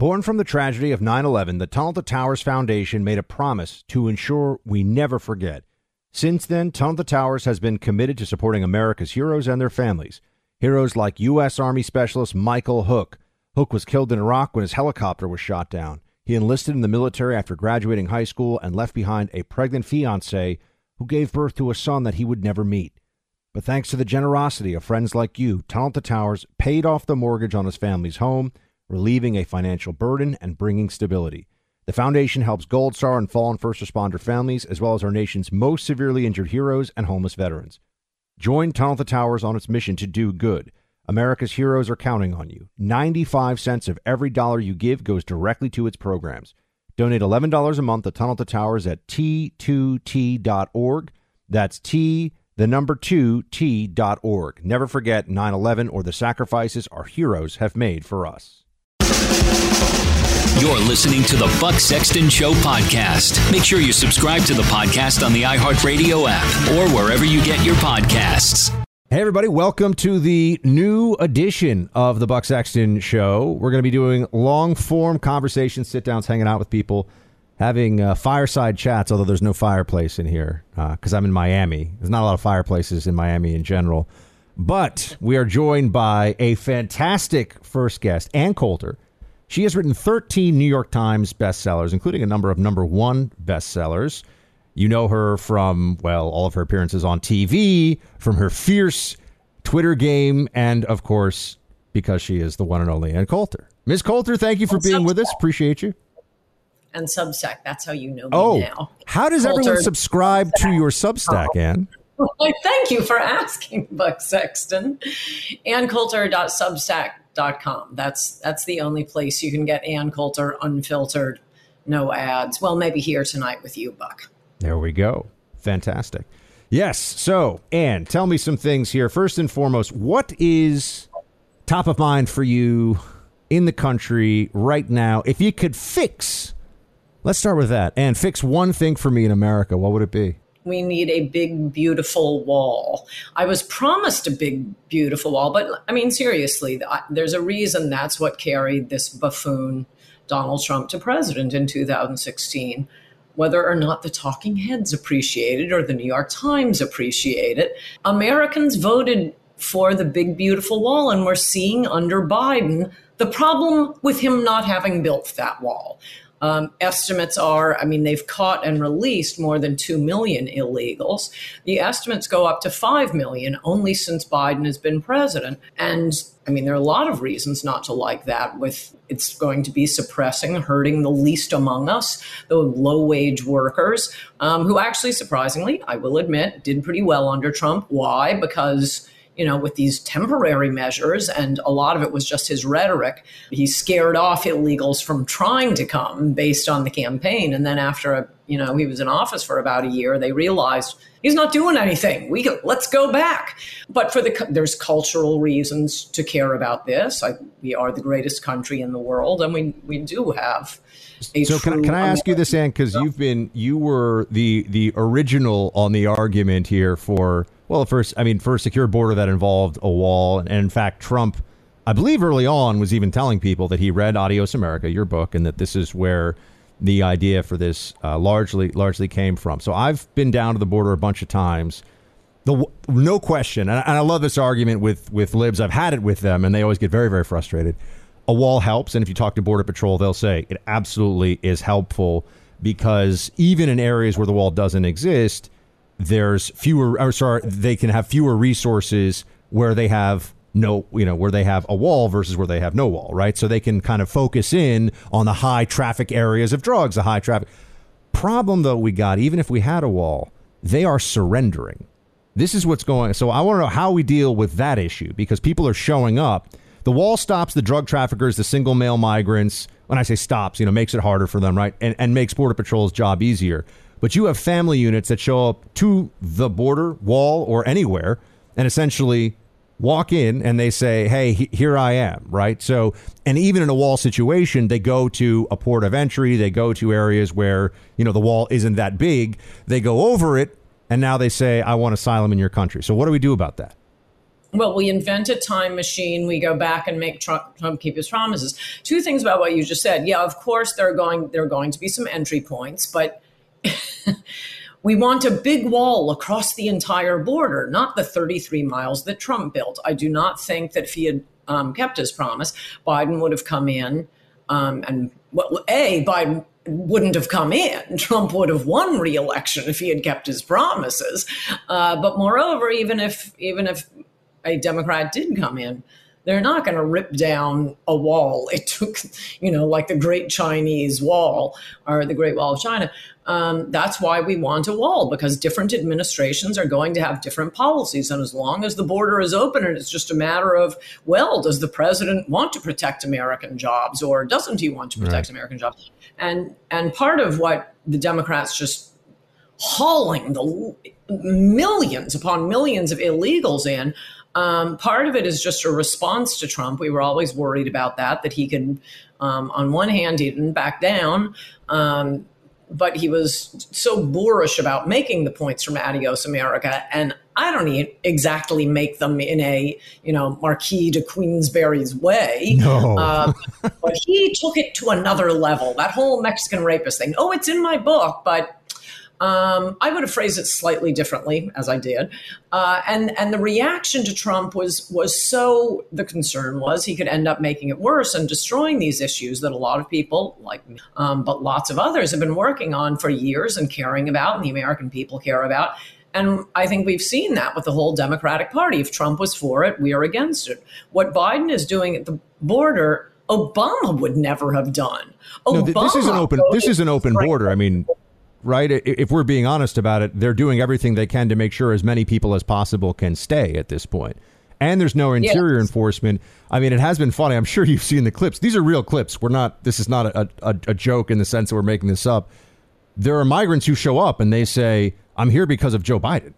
Born from the tragedy of 9 11, the Tunnel to Towers Foundation made a promise to ensure we never forget. Since then, Tunnel to Towers has been committed to supporting America's heroes and their families. Heroes like U.S. Army Specialist Michael Hook. Hook was killed in Iraq when his helicopter was shot down. He enlisted in the military after graduating high school and left behind a pregnant fiancee who gave birth to a son that he would never meet. But thanks to the generosity of friends like you, Tunnel to Towers paid off the mortgage on his family's home relieving a financial burden and bringing stability. The foundation helps Gold Star and fallen first responder families, as well as our nation's most severely injured heroes and homeless veterans. Join Tunnel the Towers on its mission to do good. America's heroes are counting on you. 95 cents of every dollar you give goes directly to its programs. Donate $11 a month to Tunnel to Towers at t2t.org. That's T, the number 2, t.org. Never forget 9 11 or the sacrifices our heroes have made for us. You're listening to the Buck Sexton Show podcast. Make sure you subscribe to the podcast on the iHeartRadio app or wherever you get your podcasts. Hey, everybody, welcome to the new edition of the Buck Sexton Show. We're going to be doing long form conversations, sit downs, hanging out with people, having uh, fireside chats, although there's no fireplace in here because uh, I'm in Miami. There's not a lot of fireplaces in Miami in general. But we are joined by a fantastic first guest, Ann Coulter. She has written 13 New York Times bestsellers, including a number of number one bestsellers. You know her from, well, all of her appearances on TV, from her fierce Twitter game, and of course, because she is the one and only Ann Coulter. Ms. Coulter, thank you for and being Substack. with us. Appreciate you. And Substack, that's how you know me oh, now. How does Coulter, everyone subscribe to your Substack, Ann? Thank you for asking, Buck Sexton. AnnCoulter.substack.com com. That's that's the only place you can get Ann Coulter unfiltered, no ads. Well, maybe here tonight with you, Buck. There we go. Fantastic. Yes. So, Ann, tell me some things here. First and foremost, what is top of mind for you in the country right now? If you could fix, let's start with that, and fix one thing for me in America, what would it be? We need a big, beautiful wall. I was promised a big, beautiful wall, but I mean, seriously, there's a reason that's what carried this buffoon, Donald Trump, to president in 2016. Whether or not the talking heads appreciate it or the New York Times appreciate it, Americans voted for the big, beautiful wall, and we're seeing under Biden the problem with him not having built that wall. Um, estimates are, I mean, they've caught and released more than 2 million illegals. The estimates go up to 5 million only since Biden has been president. And I mean, there are a lot of reasons not to like that with it's going to be suppressing, hurting the least among us, the low wage workers, um, who actually, surprisingly, I will admit, did pretty well under Trump. Why? Because you know, with these temporary measures, and a lot of it was just his rhetoric. He scared off illegals from trying to come based on the campaign. And then after, a, you know, he was in office for about a year, they realized he's not doing anything. We let's go back. But for the there's cultural reasons to care about this. I, we are the greatest country in the world, and we we do have. so can, can I ask you this, Ann? Because you've been you were the the original on the argument here for well, first, I mean, for a secure border that involved a wall, and in fact, Trump, I believe early on, was even telling people that he read Adios America, your book, and that this is where the idea for this uh, largely largely came from. So I've been down to the border a bunch of times. The no question, and I, and I love this argument with with libs. I've had it with them, and they always get very very frustrated. A wall helps, and if you talk to Border Patrol, they'll say it absolutely is helpful because even in areas where the wall doesn't exist there's fewer or sorry they can have fewer resources where they have no you know where they have a wall versus where they have no wall right? So they can kind of focus in on the high traffic areas of drugs the high traffic. Problem though we got even if we had a wall they are surrendering. This is what's going so i want to know how we deal with that issue because people are showing up. The wall stops the drug traffickers the single male migrants. When i say stops you know makes it harder for them right? And, and makes border patrol's job easier but you have family units that show up to the border wall or anywhere and essentially walk in and they say, "Hey, here I am." Right? So, and even in a wall situation, they go to a port of entry, they go to areas where, you know, the wall isn't that big. They go over it and now they say, "I want asylum in your country." So, what do we do about that? well, we invent a time machine, we go back and make Trump, Trump, keep his promises. Two things about what you just said. Yeah, of course there are going there are going to be some entry points, but we want a big wall across the entire border, not the 33 miles that Trump built. I do not think that if he had um, kept his promise, Biden would have come in um, and well, a Biden wouldn't have come in. Trump would have won re-election if he had kept his promises. Uh, but moreover, even if even if a Democrat did come in, they're not going to rip down a wall. It took, you know, like the Great Chinese Wall or the Great Wall of China. Um, that's why we want a wall because different administrations are going to have different policies. And as long as the border is open and it's just a matter of, well, does the president want to protect American jobs or doesn't he want to protect right. American jobs? And and part of what the Democrats just hauling the millions upon millions of illegals in um, part of it is just a response to Trump. We were always worried about that, that he could, um, on one hand, he didn't back down, um, but he was so boorish about making the points from Adios America. And I don't exactly make them in a, you know, Marquis de Queensberry's way. No. uh, but he took it to another level. That whole Mexican rapist thing. Oh, it's in my book, but um, I would have phrased it slightly differently, as I did, uh, and and the reaction to Trump was was so. The concern was he could end up making it worse and destroying these issues that a lot of people, like me, um, but lots of others, have been working on for years and caring about, and the American people care about. And I think we've seen that with the whole Democratic Party. If Trump was for it, we are against it. What Biden is doing at the border, Obama would never have done. Obama no, this is an open. This is an open border. I mean, right? If we're being honest about it, they're doing everything they can to make sure as many people as possible can stay at this point. And there's no interior yes. enforcement. I mean, it has been funny. I'm sure you've seen the clips. These are real clips. We're not. This is not a, a, a joke in the sense that we're making this up. There are migrants who show up and they say, "I'm here because of Joe Biden."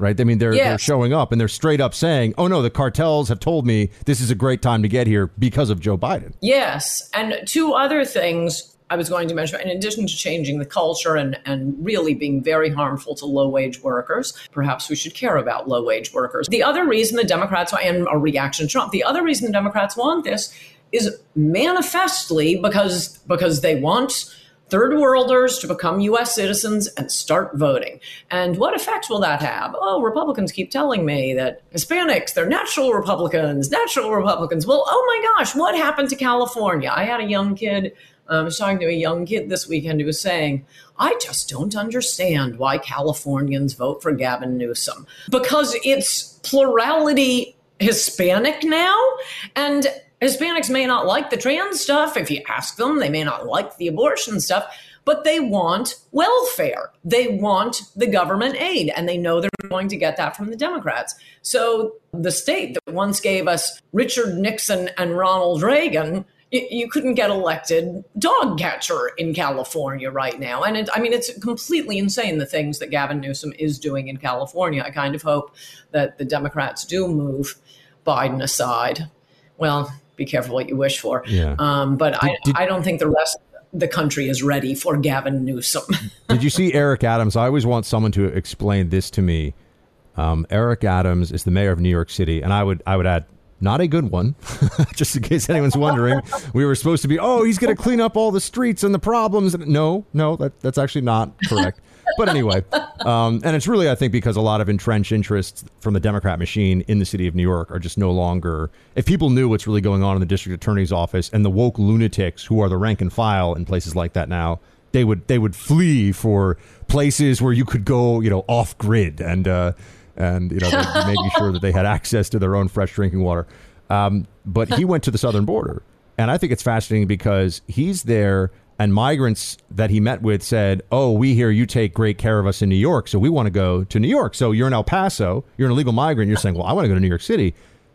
Right? I mean, they're, yes. they're showing up and they're straight up saying, "Oh no, the cartels have told me this is a great time to get here because of Joe Biden." Yes, and two other things I was going to mention, in addition to changing the culture and, and really being very harmful to low wage workers, perhaps we should care about low wage workers. The other reason the Democrats, and a reaction to Trump, the other reason the Democrats want this is manifestly because, because they want third worlders to become US citizens and start voting. And what effect will that have? Oh, Republicans keep telling me that Hispanics, they're natural Republicans, natural Republicans. Well, oh my gosh, what happened to California? I had a young kid Um, I was talking to a young kid this weekend who was saying, I just don't understand why Californians vote for Gavin Newsom because it's plurality Hispanic now. And Hispanics may not like the trans stuff. If you ask them, they may not like the abortion stuff, but they want welfare. They want the government aid, and they know they're going to get that from the Democrats. So the state that once gave us Richard Nixon and Ronald Reagan you couldn't get elected dog catcher in California right now. And it, I mean, it's completely insane the things that Gavin Newsom is doing in California. I kind of hope that the Democrats do move Biden aside. Well, be careful what you wish for. Yeah. Um, but did, I, did, I don't think the rest of the country is ready for Gavin Newsom. did you see Eric Adams? I always want someone to explain this to me. Um, Eric Adams is the mayor of New York City, and I would I would add not a good one. Just in case anyone's wondering, we were supposed to be, oh, he's going to clean up all the streets and the problems. No, no, that, that's actually not correct. but anyway, um, and it's really, I think, because a lot of entrenched interests from the Democrat machine in the city of New York are just no longer. If people knew what's really going on in the district attorney's office and the woke lunatics who are the rank and file in places like that now, they would they would flee for places where you could go, you know, off grid and. Uh, and you know making sure that they had access to their own fresh drinking water. Um, but he went to the southern border, and I think it's fascinating because he's there, and migrants that he met with said, "Oh, we hear you take great care of us in New York, so we want to go to New York." So you're in El Paso, you're an illegal migrant, you're saying, "Well, I want to go to New York City."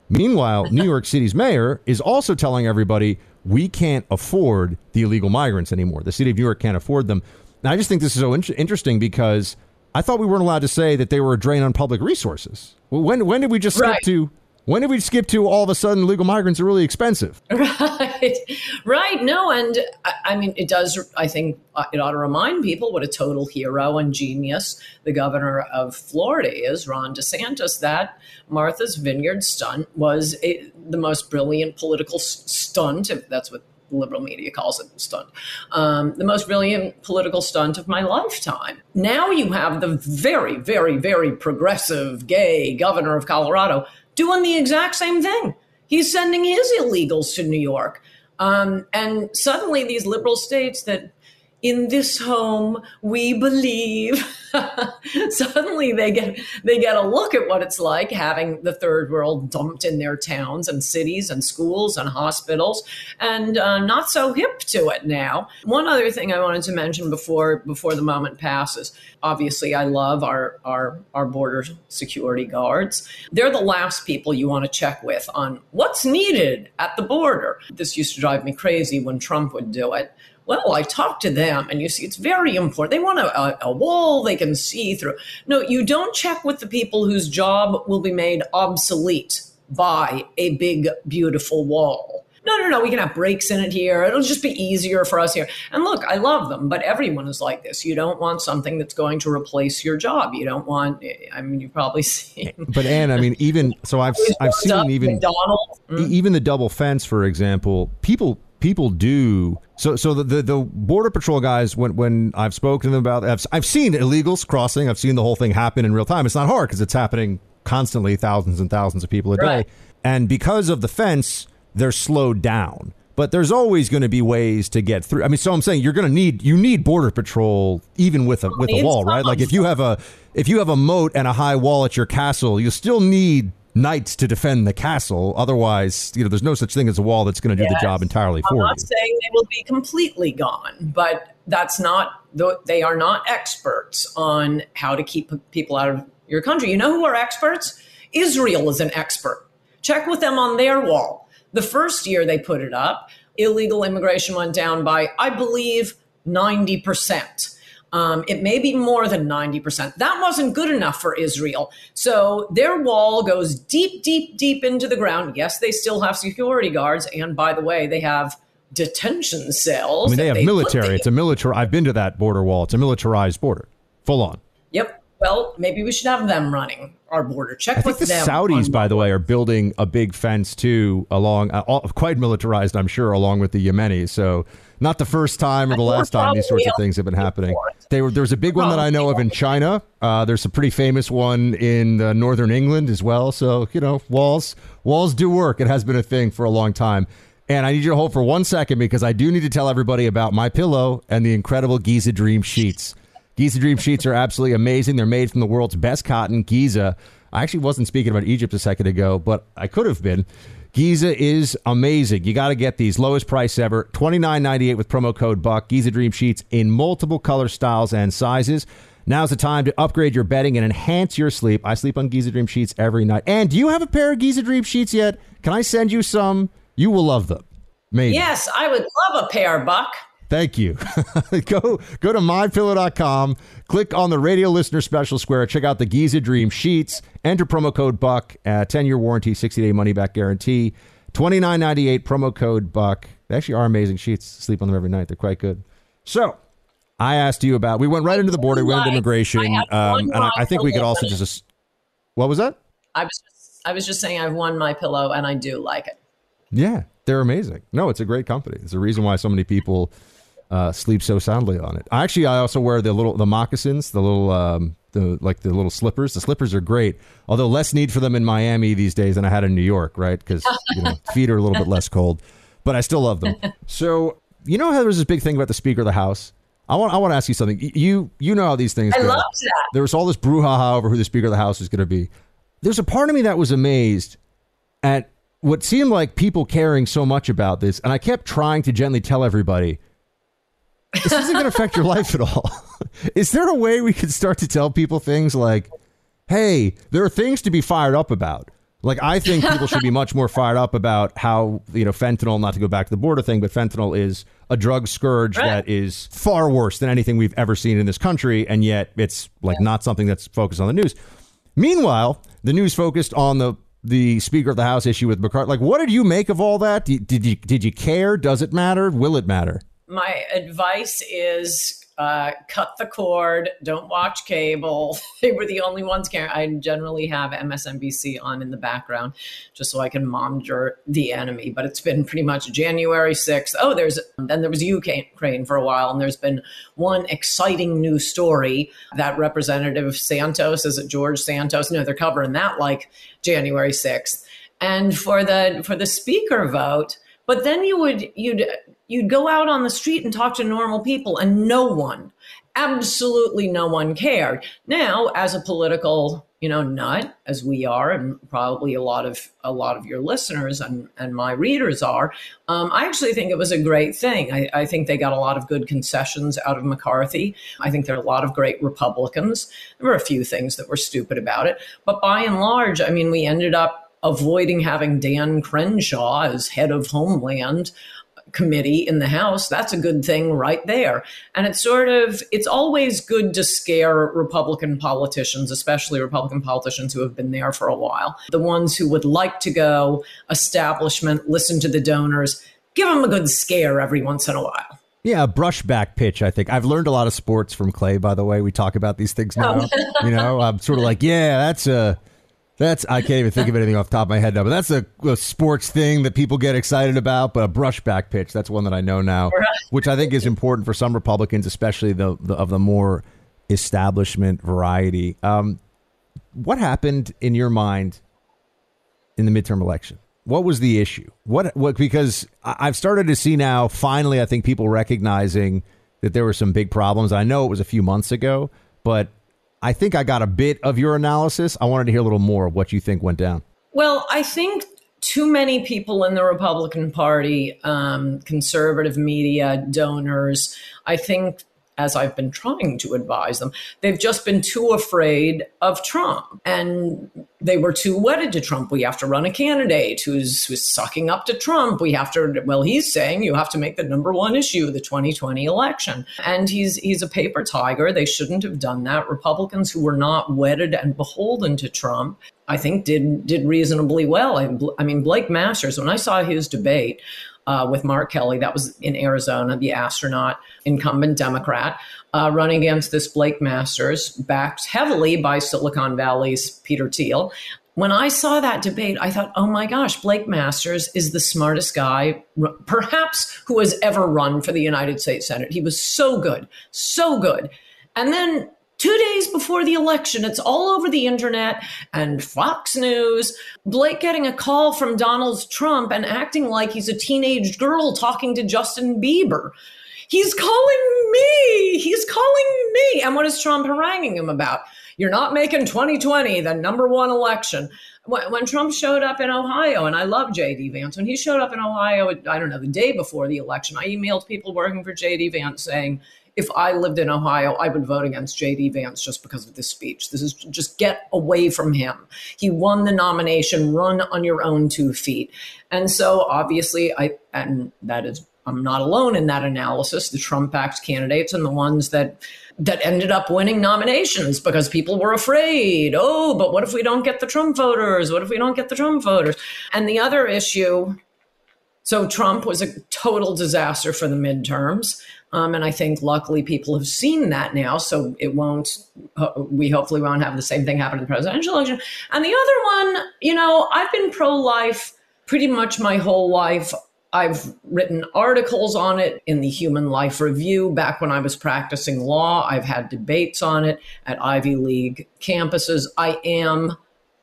Meanwhile, New York City's mayor is also telling everybody we can't afford the illegal migrants anymore. The city of New York can't afford them. And I just think this is so in- interesting because I thought we weren't allowed to say that they were a drain on public resources. When when did we just skip right. to When did we skip to all of a sudden legal migrants are really expensive? Right, right. No, and I, I mean, it does. I think uh, it ought to remind people what a total hero and genius the governor of Florida is, Ron DeSantis. That Martha's Vineyard stunt was a, the most brilliant political stunt, if that's what liberal media calls it a stunt, um, the most brilliant political stunt of my lifetime. Now you have the very, very, very progressive gay governor of Colorado doing the exact same thing. He's sending his illegals to New York. Um, and suddenly, these liberal states that in this home we believe. Suddenly they get they get a look at what it's like having the third world dumped in their towns and cities and schools and hospitals and uh, not so hip to it now. One other thing i wanted to mention before before the moment passes. Obviously i love our our our border security guards. They're the last people you want to check with on what's needed at the border. This used to drive me crazy when trump would do it well, I talked to them, and you see, it's very important. They want a, a, wall they can see through. No, you don't check with the people whose job will be made obsolete by a big, beautiful wall. No, no, no, we can have breaks in it here. It'll just be easier for us here. And look, I love them, but everyone is like this. You don't want something that's going to replace your job. You don't want, I mean, you've probably seen. But Ann, I mean, even so, I've I've seen even McDonald's. Even the double fence, for example. People people do. So so the, the, the border patrol guys when when I've spoken to them about I've, I've seen illegals crossing. I've seen the whole thing happen in real time. It's not hard because it's happening constantly thousands and thousands of people a Right. day and because of the fence they're slowed down. But there's always going to be ways to get through. I mean so I'm saying you're going to need you need border patrol even with a with a wall right? Like if you have a if you have a moat and a high wall at your castle you still need knights to defend the castle otherwise you know there's no such thing as a wall that's going to do the job entirely for you. I'm not saying they will be completely gone, but that's not, th- they are not experts on how to keep people out of your country. You know who are experts? Israel is an expert. Check with them on their wall. The first year they put it up, illegal immigration went down by, I believe, 90%. Um, it may be more than 90%. That wasn't good enough for Israel. So their wall goes deep, deep, deep into the ground. Yes, they still have security guards. And by the way, they have detention cells. I mean, they have put military. the- It's a military. I've been to that border wall. It's a militarized border, full on. Yep. Well, maybe we should have them running our border. Check I think with the them. Saudis, by the way, are building a big fence too, along uh, all, quite militarized, I'm sure, along with the Yemenis. So not the first time or the last time these sorts of things have been happening. They were, there's a big one that I know of in China. Uh, there's a pretty famous one in uh, northern England as well. So you know, walls walls do work. It has been a thing for a long time. And I need you to hold for one second because I do need to tell everybody about my pillow and the incredible Giza Dream sheets. Giza Dream sheets are absolutely amazing. They're made from the world's best cotton, Giza. I actually wasn't speaking about Egypt a second ago, but I could have been. Giza is amazing. You got to get these lowest price ever. Twenty nine ninety eight with promo code Buck. Giza Dream sheets in multiple color styles and sizes. Now's the time to upgrade your bedding and enhance your sleep. I sleep on Giza Dream sheets every night. And do you have a pair of Giza Dream sheets yet? Can I send you some? You will love them. Maybe. Yes, I would love a pair, Buck. Thank you. go go to mypillow.com, click on the radio listener special square, check out the Giza Dream sheets, enter promo code Buck, uh, 10 year warranty, 60 day money back guarantee, twenty nine ninety eight promo code Buck. They actually are amazing sheets. Sleep on them every night. They're quite good. So I asked you about, we went right into the border, we went into immigration, I um, and I, I think we could also just, what was that? I was just, I was just saying I've won my pillow and I do like it. Yeah, they're amazing. No, it's a great company. It's the reason why so many people uh, sleep so soundly on it. Actually, I also wear the little the moccasins, the little um, the like the little slippers. The slippers are great, although less need for them in Miami these days than I had in New York, right? Because you know feet are a little bit less cold, but I still love them. So you know how there was this big thing about the Speaker of the House. I want I want to ask you something. You you know how these things I go. loved that. There was all this brouhaha over who the Speaker of the House was going to be. There's a part of me that was amazed at what seemed like people caring so much about this, and I kept trying to gently tell everybody this isn't going to affect your life at all. Is there a way we could start to tell people things like, hey, there are things to be fired up about? Like, I think people should be much more fired up about how, you know, fentanyl, not to go back to the border thing, but fentanyl is a drug scourge Right. that is far worse than anything we've ever seen in this country. And yet it's like not something that's focused on the news. Meanwhile, the news focused on the the Speaker of the House issue with McCarthy. Like, what did you make of all that? Did, did you did you care? Does it matter? Will it matter? My advice is uh, cut the cord, don't watch cable. they were the only ones. I generally have MSNBC on in the background just so I can monitor the enemy. But it's been pretty much January 6th. Oh, there's then there was Ukraine for a while, and there's been one exciting new story that Representative Santos, is it George Santos? No, they're covering that like January 6th. And for the for the speaker vote, but then you would you'd you'd go out on the street and talk to normal people and no one absolutely no one cared. Now as a political you know nut as we are and probably a lot of a lot of your listeners and, and my readers are um, i actually think it was a great thing. I, I think they got a lot of good concessions out of mccarthy. I think there are a lot of great republicans. There were a few things that were stupid about it. But by and large i mean we ended up avoiding having Dan Crenshaw as head of Homeland committee in the House, that's a good thing right there. And it's sort of, it's always good to scare Republican politicians, especially Republican politicians who have been there for a while. The ones who would like to go establishment, listen to the donors, give them a good scare every once in a while. Yeah, a brushback pitch. I think I've learned a lot of sports from Clay. By the way, we talk about these things oh. now. Oh. you know, I'm sort of like, yeah, that's a that's I can't even think of anything off the top of my head now, but that's a, a, sports thing that people get excited about. But a brushback pitch, that's one that I know now, which I think is important for some Republicans, especially the, the of the more establishment variety. Um, what happened in your mind in the midterm election? What was the issue? What what because I've started to see now finally I think people recognizing that there were some big problems. I know it was a few months ago, but I think I got a bit of your analysis. I wanted to hear a little more of what you think went down. Well, I think too many people in the Republican Party, um, conservative media, donors, I think as I've been trying to advise them, they've just been too afraid of Trump. And they were too wedded to Trump. We have to run a candidate who's, who's sucking up to Trump. We have to, well, he's saying you have to make the number one issue the 2020 election. And he's, he's a paper tiger. They shouldn't have done that. Republicans who were not wedded and beholden to Trump I think did did reasonably well. I, I, mean, Blake Masters. When I saw his debate, uh, with Mark Kelly. That was in Arizona, the astronaut, incumbent Democrat, uh, running against this Blake Masters, backed heavily by Silicon Valley's Peter Thiel. When I saw that debate, I thought, oh my gosh, Blake Masters is the smartest guy, perhaps, who has ever run for the United States Senate. He was so good, so good. And then two days before the election. It's all over the internet and Fox News. Blake getting a call from Donald Trump and acting like he's a teenage girl talking to Justin Bieber. He's calling me. He's calling me. And what is Trump haranguing him about? You're not making 2020 the number one election. When, Trump showed up in Ohio, and I love J.D. Vance, when he showed up in Ohio, I don't know, the day before the election, I emailed people working for J.D. Vance saying, if I lived in Ohio, I would vote against J.D. Vance just because of this speech. This is just get away from him. He won the nomination, run on your own two feet. And so obviously, I, and that is, I'm not alone in that analysis. The Trump backed candidates and the ones that, that ended up winning nominations because people were afraid. Oh, but what if we don't get the Trump voters? What if we don't get the Trump voters? And the other issue, so Trump was a total disaster for the midterms. Um, and I think luckily people have seen that now, so it won't. We hopefully won't have the same thing happen in the presidential election. And the other one, you know, I've been pro-life pretty much my whole life. I've written articles on it in the Human Life Review back when I was practicing law. I've had debates on it at Ivy League campuses. I am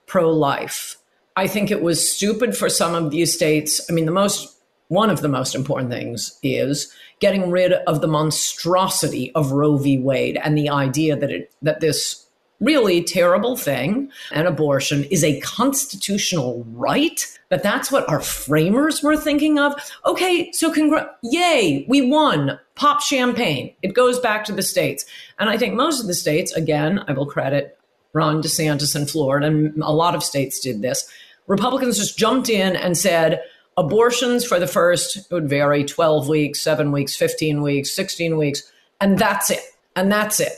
pro life. I think it was stupid for some of these states. I mean, the most, one of the most important things is getting rid of the monstrosity of Roe v. Wade and the idea that it that this really terrible thing, an abortion, is a constitutional right. That that's what our framers were thinking of. Okay, so congr- yay, we won. Pop champagne. It goes back to the states, and I think most of the states, again, I will credit Ron DeSantis in Florida, and a lot of states did this. Republicans just jumped in and said Abortions for the first it would vary 12 weeks, 7 weeks, 15 weeks, 16 weeks, and that's it. And that's it.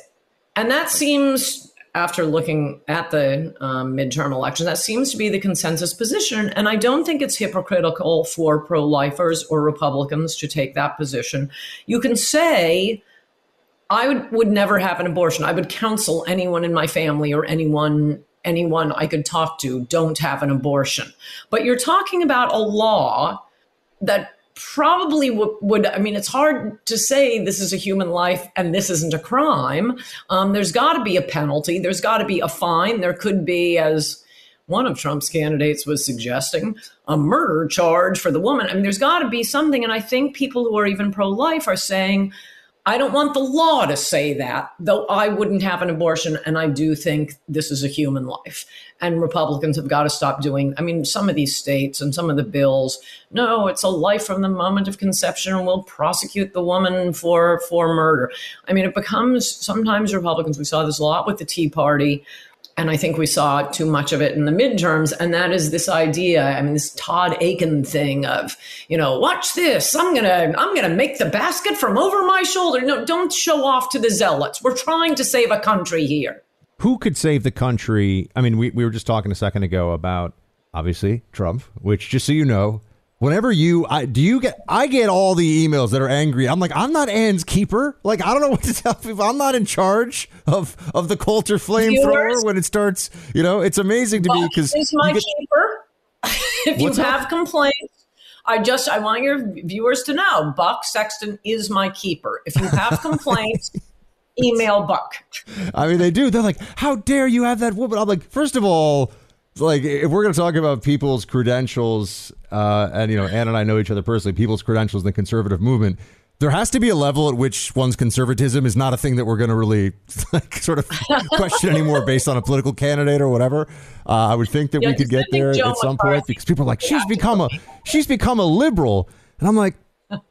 And that seems after looking at the um, midterm elections, that seems to be the consensus position. And I don't think it's hypocritical for pro lifers or Republicans to take that position. You can say, I would, would never have an abortion. I would counsel anyone in my family or anyone anyone I could talk to don't have an abortion. But you're talking about a law that probably w- would i mean it's hard to say this is a human life and this isn't a crime. Um, there's got to be a penalty. There's got to be a fine. There could be as one of trump's candidates was suggesting a murder charge for the woman. I mean there's got to be something and i think people who are even pro-life are saying I don't want the law to say that, though I wouldn't have an abortion. And I do think this is a human life. And Republicans have got to stop doing, I mean, some of these states and some of the bills, no, it's a life from the moment of conception and we'll prosecute the woman for, for murder. I mean, it becomes sometimes Republicans, we saw this a lot with the Tea Party and I think we saw too much of it in the midterms. And that is this idea. I mean, this Todd Akin thing of, you know, watch this. I'm gonna, I'm gonna make the basket from over my shoulder. No, don't show off to the zealots. We're trying to save a country here. Who could save the country? I mean, we, we were just talking a second ago about obviously Trump, which just so you know, whenever you I, do you get I get all the emails that are angry. I'm like, I'm not Ann's keeper. Like, I don't know what to tell people. I'm not in charge of of the Coulter flamethrower when it starts. You know, it's amazing to me because he's my get, keeper. if you have complaints, I just I want your viewers to know Buck Sexton is my keeper. If you have complaints. email Buck. I mean, they do. They're like, "How dare you have that woman?" I'm like, first of all, like if we're going to talk about people's credentials, uh, and you know, Ann and I know each other personally, people's credentials in the conservative movement. There has to be a level at which one's conservatism is not a thing that we're going to really like sort of question anymore based on a political candidate or whatever. Uh, I would think that yeah, we could get there at some point because people are like, she's become a she's become a liberal, and I'm like,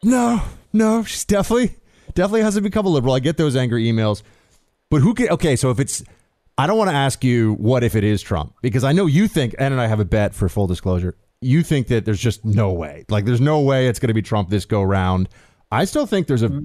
no, no, she's definitely definitely hasn't become a liberal. I get those angry emails, but who can? Okay, so if it's I don't want to ask you what if it is Trump because I know you think, and I have a bet for full disclosure. You think that there's just no way, like there's no way it's going to be Trump this go round. I still think there's a,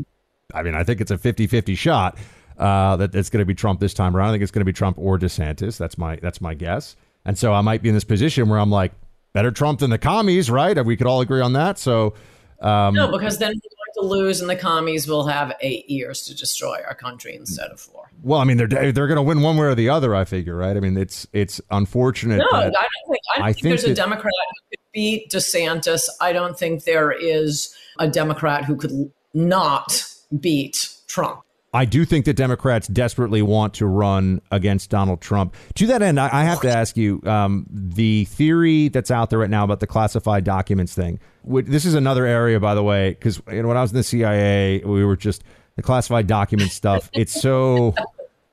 I mean, I think it's a 50 50 shot uh, that it's going to be Trump this time around. I think it's going to be Trump or DeSantis. That's my, that's my guess. And so I might be in this position where I'm like, better Trump than the commies, right? We could all agree on that. So, um, no, because then to lose, and the commies will have eight years to destroy our country instead of four. Well, I mean, they're they're going to win one way or the other. I figure, right? I mean, it's it's unfortunate. No, I don't think I, don't I think, think, there's that, a Democrat who could beat DeSantis. I don't think there is a Democrat who could not beat Trump. I do think that Democrats desperately want to run against Donald Trump. To that end, I have to ask you um, the theory that's out there right now about the classified documents thing. This is another area, by the way, because when I was in the CIA, we were just the classified document stuff. It's so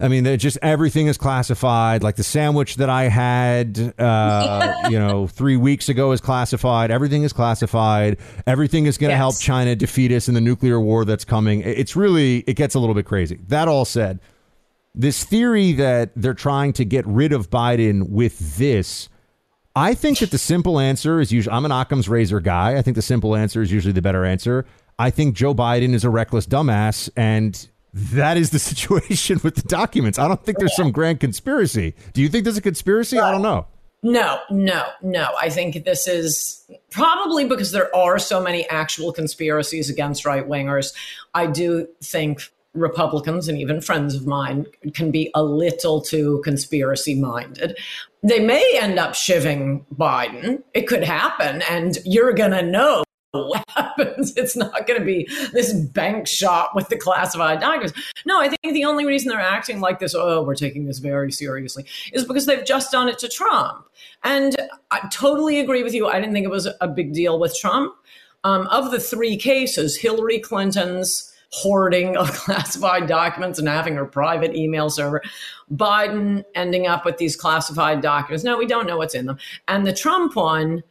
I mean, just everything is classified. Like the sandwich that I had, uh, you know, three weeks ago is classified. Everything is classified. Everything is going to yes. help China defeat us in the nuclear war that's coming. It's really, it gets a little bit crazy. That all said, this theory that they're trying to get rid of Biden with this, I think that the simple answer is usually, I'm an Occam's razor guy. I think the simple answer is usually the better answer. I think Joe Biden is a reckless dumbass and that is the situation with the documents. I don't think there's some grand conspiracy. Do you think there's a conspiracy? I don't know. No, no, no. I think this is probably because there are so many actual conspiracies against right wingers. I do think Republicans and even friends of mine can be a little too conspiracy minded. They may end up shivving Biden. It could happen, and you're going to know what happens. It's not going to be this bank shot with the classified documents. No, I think the only reason they're acting like this, oh, we're taking this very seriously, is because they've just done it to Trump. And I totally agree with you. I didn't think it was a big deal with Trump. Um, of the three cases, Hillary Clinton's hoarding of classified documents and having her private email server, Biden ending up with these classified documents. No, we don't know what's in them. And the Trump one,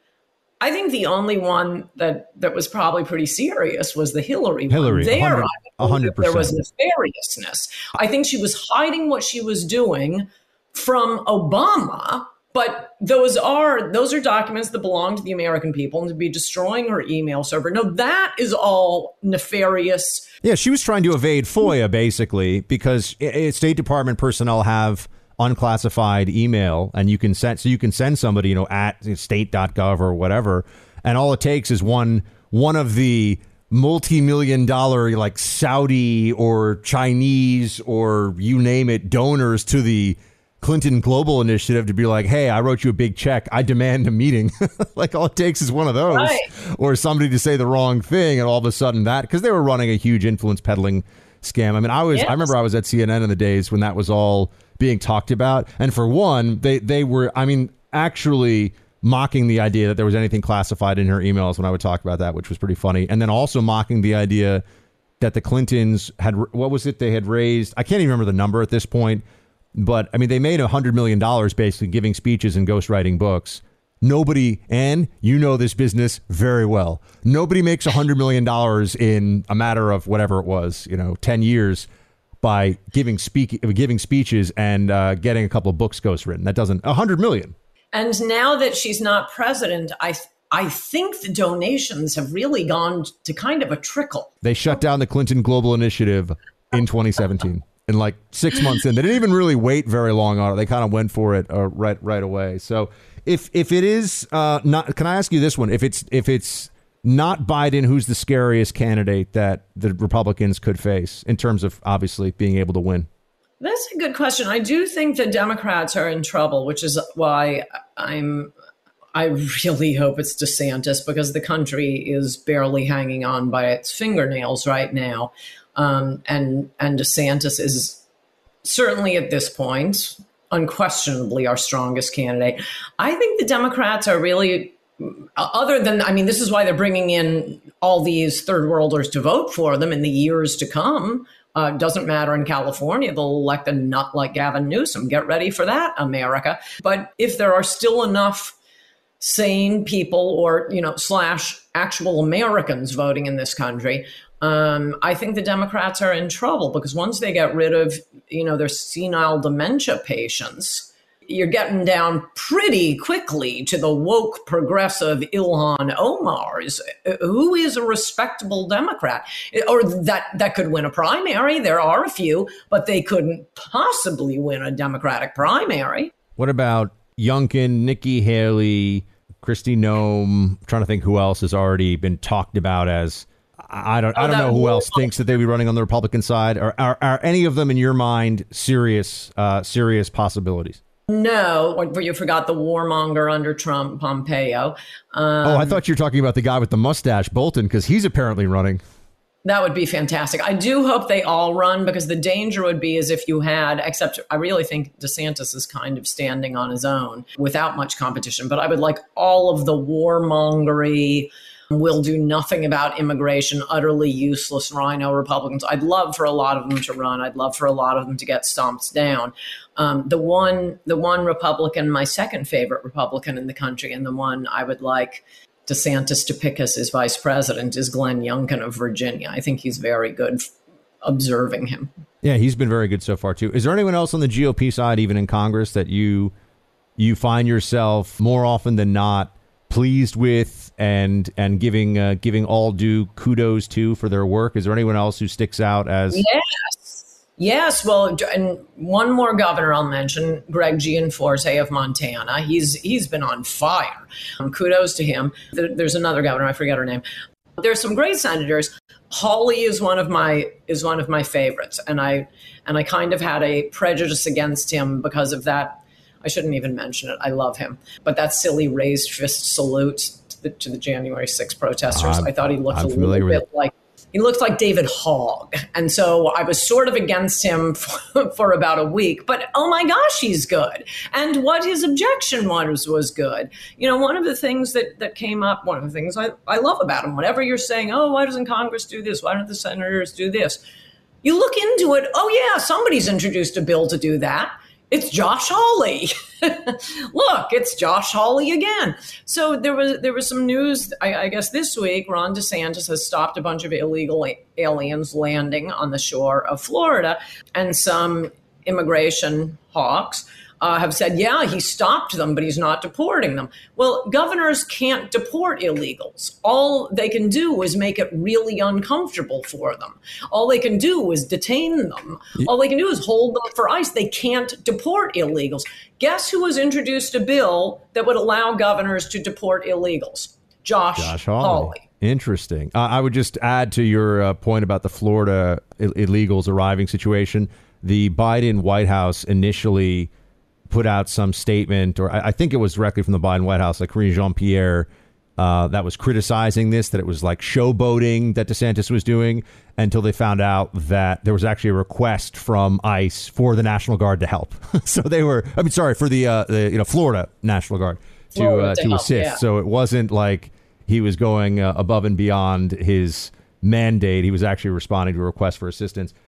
I think the only one that that was probably pretty serious was the Hillary. Hillary, one. there, 100 there was nefariousness. I think she was hiding what she was doing from Obama. But those are those are documents that belong to the American people, and to be destroying her email server. No, that is all nefarious. Yeah, she was trying to evade FOIA basically because State Department personnel have unclassified email and you can send so you can send somebody you know at state.gov or whatever and all it takes is one one of the multi-million dollar like Saudi or Chinese or you name it donors to the Clinton Global Initiative to be like, hey, I wrote you a big check. I demand a meeting. like all it takes is one of those, Right. or somebody to say the wrong thing, and all of a sudden that because they were running a huge influence peddling scam. I mean, I was Yes. I remember I was at CNN in the days when that was all being talked about, and for one, they they were I mean actually mocking the idea that there was anything classified in her emails when I would talk about that, which was pretty funny, and then also mocking the idea that the Clintons had what was it they had raised? I can't even remember the number at this point, but I mean they made a hundred million dollars basically giving speeches and ghostwriting books. Nobody, and you know this business very well. Nobody makes a hundred million dollars in a matter of whatever it was, you know, ten years by giving speak giving speeches and uh, getting a couple of books ghostwritten. That doesn't a hundred million. And now that she's not president, I I think the donations have really gone to kind of a trickle. They shut down the Clinton Global Initiative in 2017. In like six months in, they didn't even really wait very long on it. They kind of went for it uh, right right away. So if if it is uh, not, can I ask you this one? If it's if it's not Biden, who's the scariest candidate that the Republicans could face in terms of obviously being able to win? That's a good question. I do think the Democrats are in trouble, which is why I'm. I really hope it's DeSantis because the country is barely hanging on by its fingernails right now, um, and and DeSantis is certainly at this point unquestionably our strongest candidate. I think the Democrats are really other than I mean, this is why they're bringing in all these third worlders to vote for them in the years to come. Uh, doesn't matter in California, they'll elect a nut like Gavin Newsom. Get ready for that, America. But if there are still enough sane people or you know slash actual Americans voting in this country, um, I think the Democrats are in trouble because once they get rid of you know their senile dementia patients, you're getting down pretty quickly to the woke progressive Ilhan Omar's, who is a respectable Democrat, or that that could win a primary. There are a few, but they couldn't possibly win a Democratic primary. What about Youngkin, Nikki Haley, Kristi Noem? I'm trying to think who else has already been talked about as. I I don't. I Oh, don't know who else thinks that they'd be running on the Republican side. Are, are, are any of them in your mind serious, uh, serious possibilities? No, or you forgot the warmonger under Trump, Pompeo. Um, oh, I thought you were talking about the guy with the mustache, Bolton, because he's apparently running. That would be fantastic. I do hope they all run because the danger would be as if you had, except I really think DeSantis is kind of standing on his own without much competition. But I would like all of the warmongery, will do nothing about immigration, utterly useless RINO Republicans. I'd love for a lot of them to run. I'd love for a lot of them to get stomped down. Um, the one, the one Republican, my second favorite Republican in the country, and the one I would like DeSantis to pick as his vice president is Glenn Youngkin of Virginia. I think he's very good observing him. Yeah, he's been very good so far too. Is there anyone else on the GOP side, even in Congress, that you you find yourself more often than not pleased with and and giving uh, giving all due kudos to for their work? Is there anyone else who sticks out as Yes. Yes. Well, and one more governor I'll mention, Greg Gianforte of Montana. He's he's been on fire. Um, kudos to him. There, there's another governor, I forget her name. There's some great senators. Hawley is one of my is one of my favorites, and I and I kind of had a prejudice against him because of that. I shouldn't even mention it. I love him, but that silly raised fist salute to the, to the January 6 protesters. I'm- I thought he looked I'm a little bit like he looked like David Hogg. And so I was sort of against him for, for about a week, but oh my gosh, he's good. And what his objection was was good. You know, one of the things that, that came up, one of the things I, I love about him, whenever you're saying, oh, why doesn't Congress do this? Why don't the senators do this? You look into it, oh yeah, somebody's introduced a bill to do that. It's Josh Hawley. Look, it's Josh Hawley again. So there was there was some news. I, I guess this week, Ron DeSantis has stopped a bunch of illegal aliens landing on the shore of Florida, and some immigration hawks uh, have said, yeah, he stopped them, but he's not deporting them. Well, governors can't deport illegals. All they can do is make it really uncomfortable for them. All they can do is detain them. All they can do is hold them for ICE. They can't deport illegals. Guess who has introduced a bill that would allow governors to deport illegals? Josh, Josh Hawley. Interesting. Uh, I would just add to your uh, point about the Florida Ill- illegals arriving situation. The Biden White House initially put out some statement, or I, I think it was directly from the Biden White House, like Karine Jean Pierre, uh, that was criticizing this, that it was like showboating that DeSantis was doing, until they found out that there was actually a request from ICE for the National Guard to help. so they were, I mean, sorry, for the, uh, the you know Florida National Guard to uh, to, help, assist. Yeah. So it wasn't like he was going uh, above and beyond his mandate. He was actually responding to a request for assistance.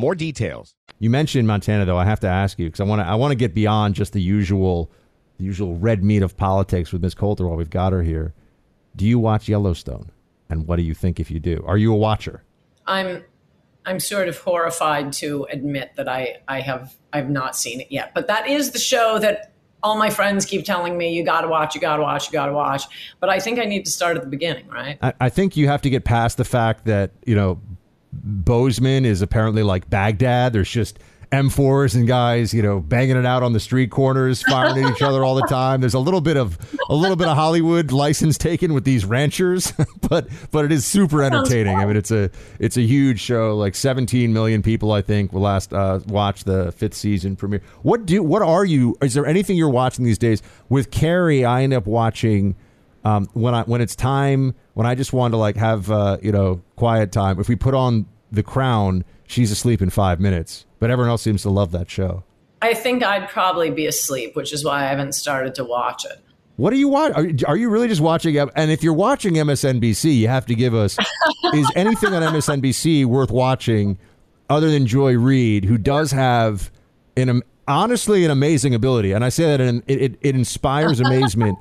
more details. You mentioned Montana, though. I have to ask you because I want to. I want to get beyond just the usual, the usual red meat of politics with Miss Coulter while we've got her here. Do you watch Yellowstone? And what do you think if you do? Are you a watcher? I'm. I'm sort of horrified to admit that I, I have I've not seen it yet. But that is the show that all my friends keep telling me you got to watch, you got to watch, you got to watch. But I think I need to start at the beginning, right? I, I, think you have to get past the fact that you know Bozeman is apparently like Baghdad. There's just M4s and guys, you know, banging it out on the street corners, firing at each other all the time. There's a little bit of a little bit of Hollywood license taken with these ranchers, but but it is super entertaining. I mean, it's a it's a huge show. Like 17 million people, I think, will last uh, watch the fifth season premiere. What do what are you? Is there anything you're watching these days? With Carrie, I end up watching um, when I when it's time when I just want to like have uh, you know quiet time. If we put on The Crown, she's asleep in five minutes, but everyone else seems to love that show. I think I'd probably be asleep, which is why I haven't started to watch it. What do you watch? Are, are you really just watching? And if you're watching MSNBC, you have to give us is anything on MSNBC worth watching other than Joy Reid, who does have an honestly an amazing ability, and I say that and it, it, it inspires amazement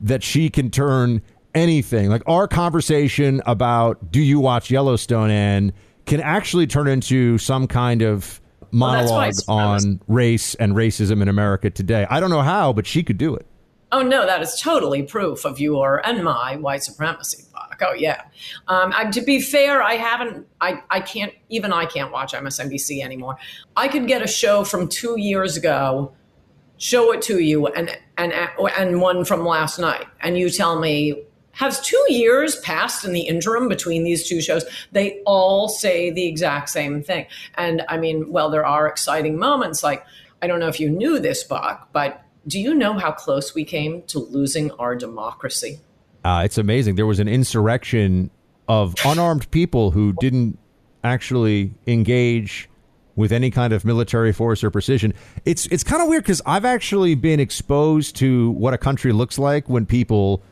that she can turn anything. Like our conversation about do you watch Yellowstone and can actually turn into some kind of monologue well, on race and racism in America today. I don't know how, but she could do it. Oh no, that is totally proof of your and my white supremacy, Buck. Oh yeah. Um, I, to be fair, I haven't. I I can't even. I can't watch MSNBC anymore. I could get a show from two years ago show it to you and and and one from last night and you tell me has two years passed in the interim between these two shows? They all say the exact same thing. And i mean well there are exciting moments like i don't know if you knew this buck but do you know how close we came to losing our democracy? Uh, it's amazing. There was an insurrection of unarmed people who didn't actually engage with any kind of military force or precision. It's it's kind of weird because I've actually been exposed to what a country looks like when people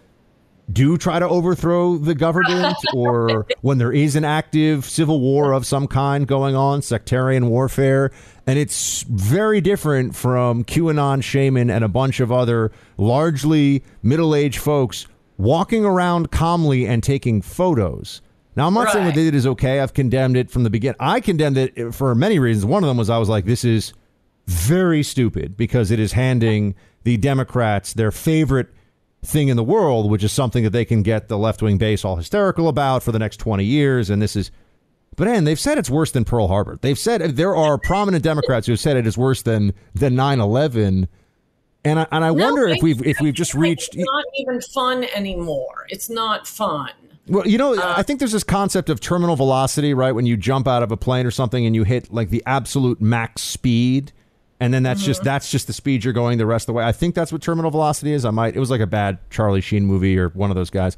do try to overthrow the government or when there is an active civil war of some kind going on, sectarian warfare. And it's very different from QAnon shaman and a bunch of other largely middle aged folks walking around calmly and taking photos. Now, I'm not right. saying what they did is okay. I've condemned it from the beginning. I condemned it for many reasons. One of them was I was like, this is very stupid because it is handing the Democrats their favorite thing in the world, which is something that they can get the left wing base all hysterical about for the next 20 years. And this is, but and they've said it's worse than Pearl Harbor. They've said there are prominent Democrats who have said it is worse than than 9 11. And I, and I no, wonder if we've if we've just reached. It's not even fun anymore. It's not fun. Well, you know, uh, I think there's this concept of terminal velocity, right? When you jump out of a plane or something and you hit like the absolute max speed, and then that's mm-hmm. just that's just the speed you're going the rest of the way. I think that's what terminal velocity is. I might. It was like a bad Charlie Sheen movie or one of those guys.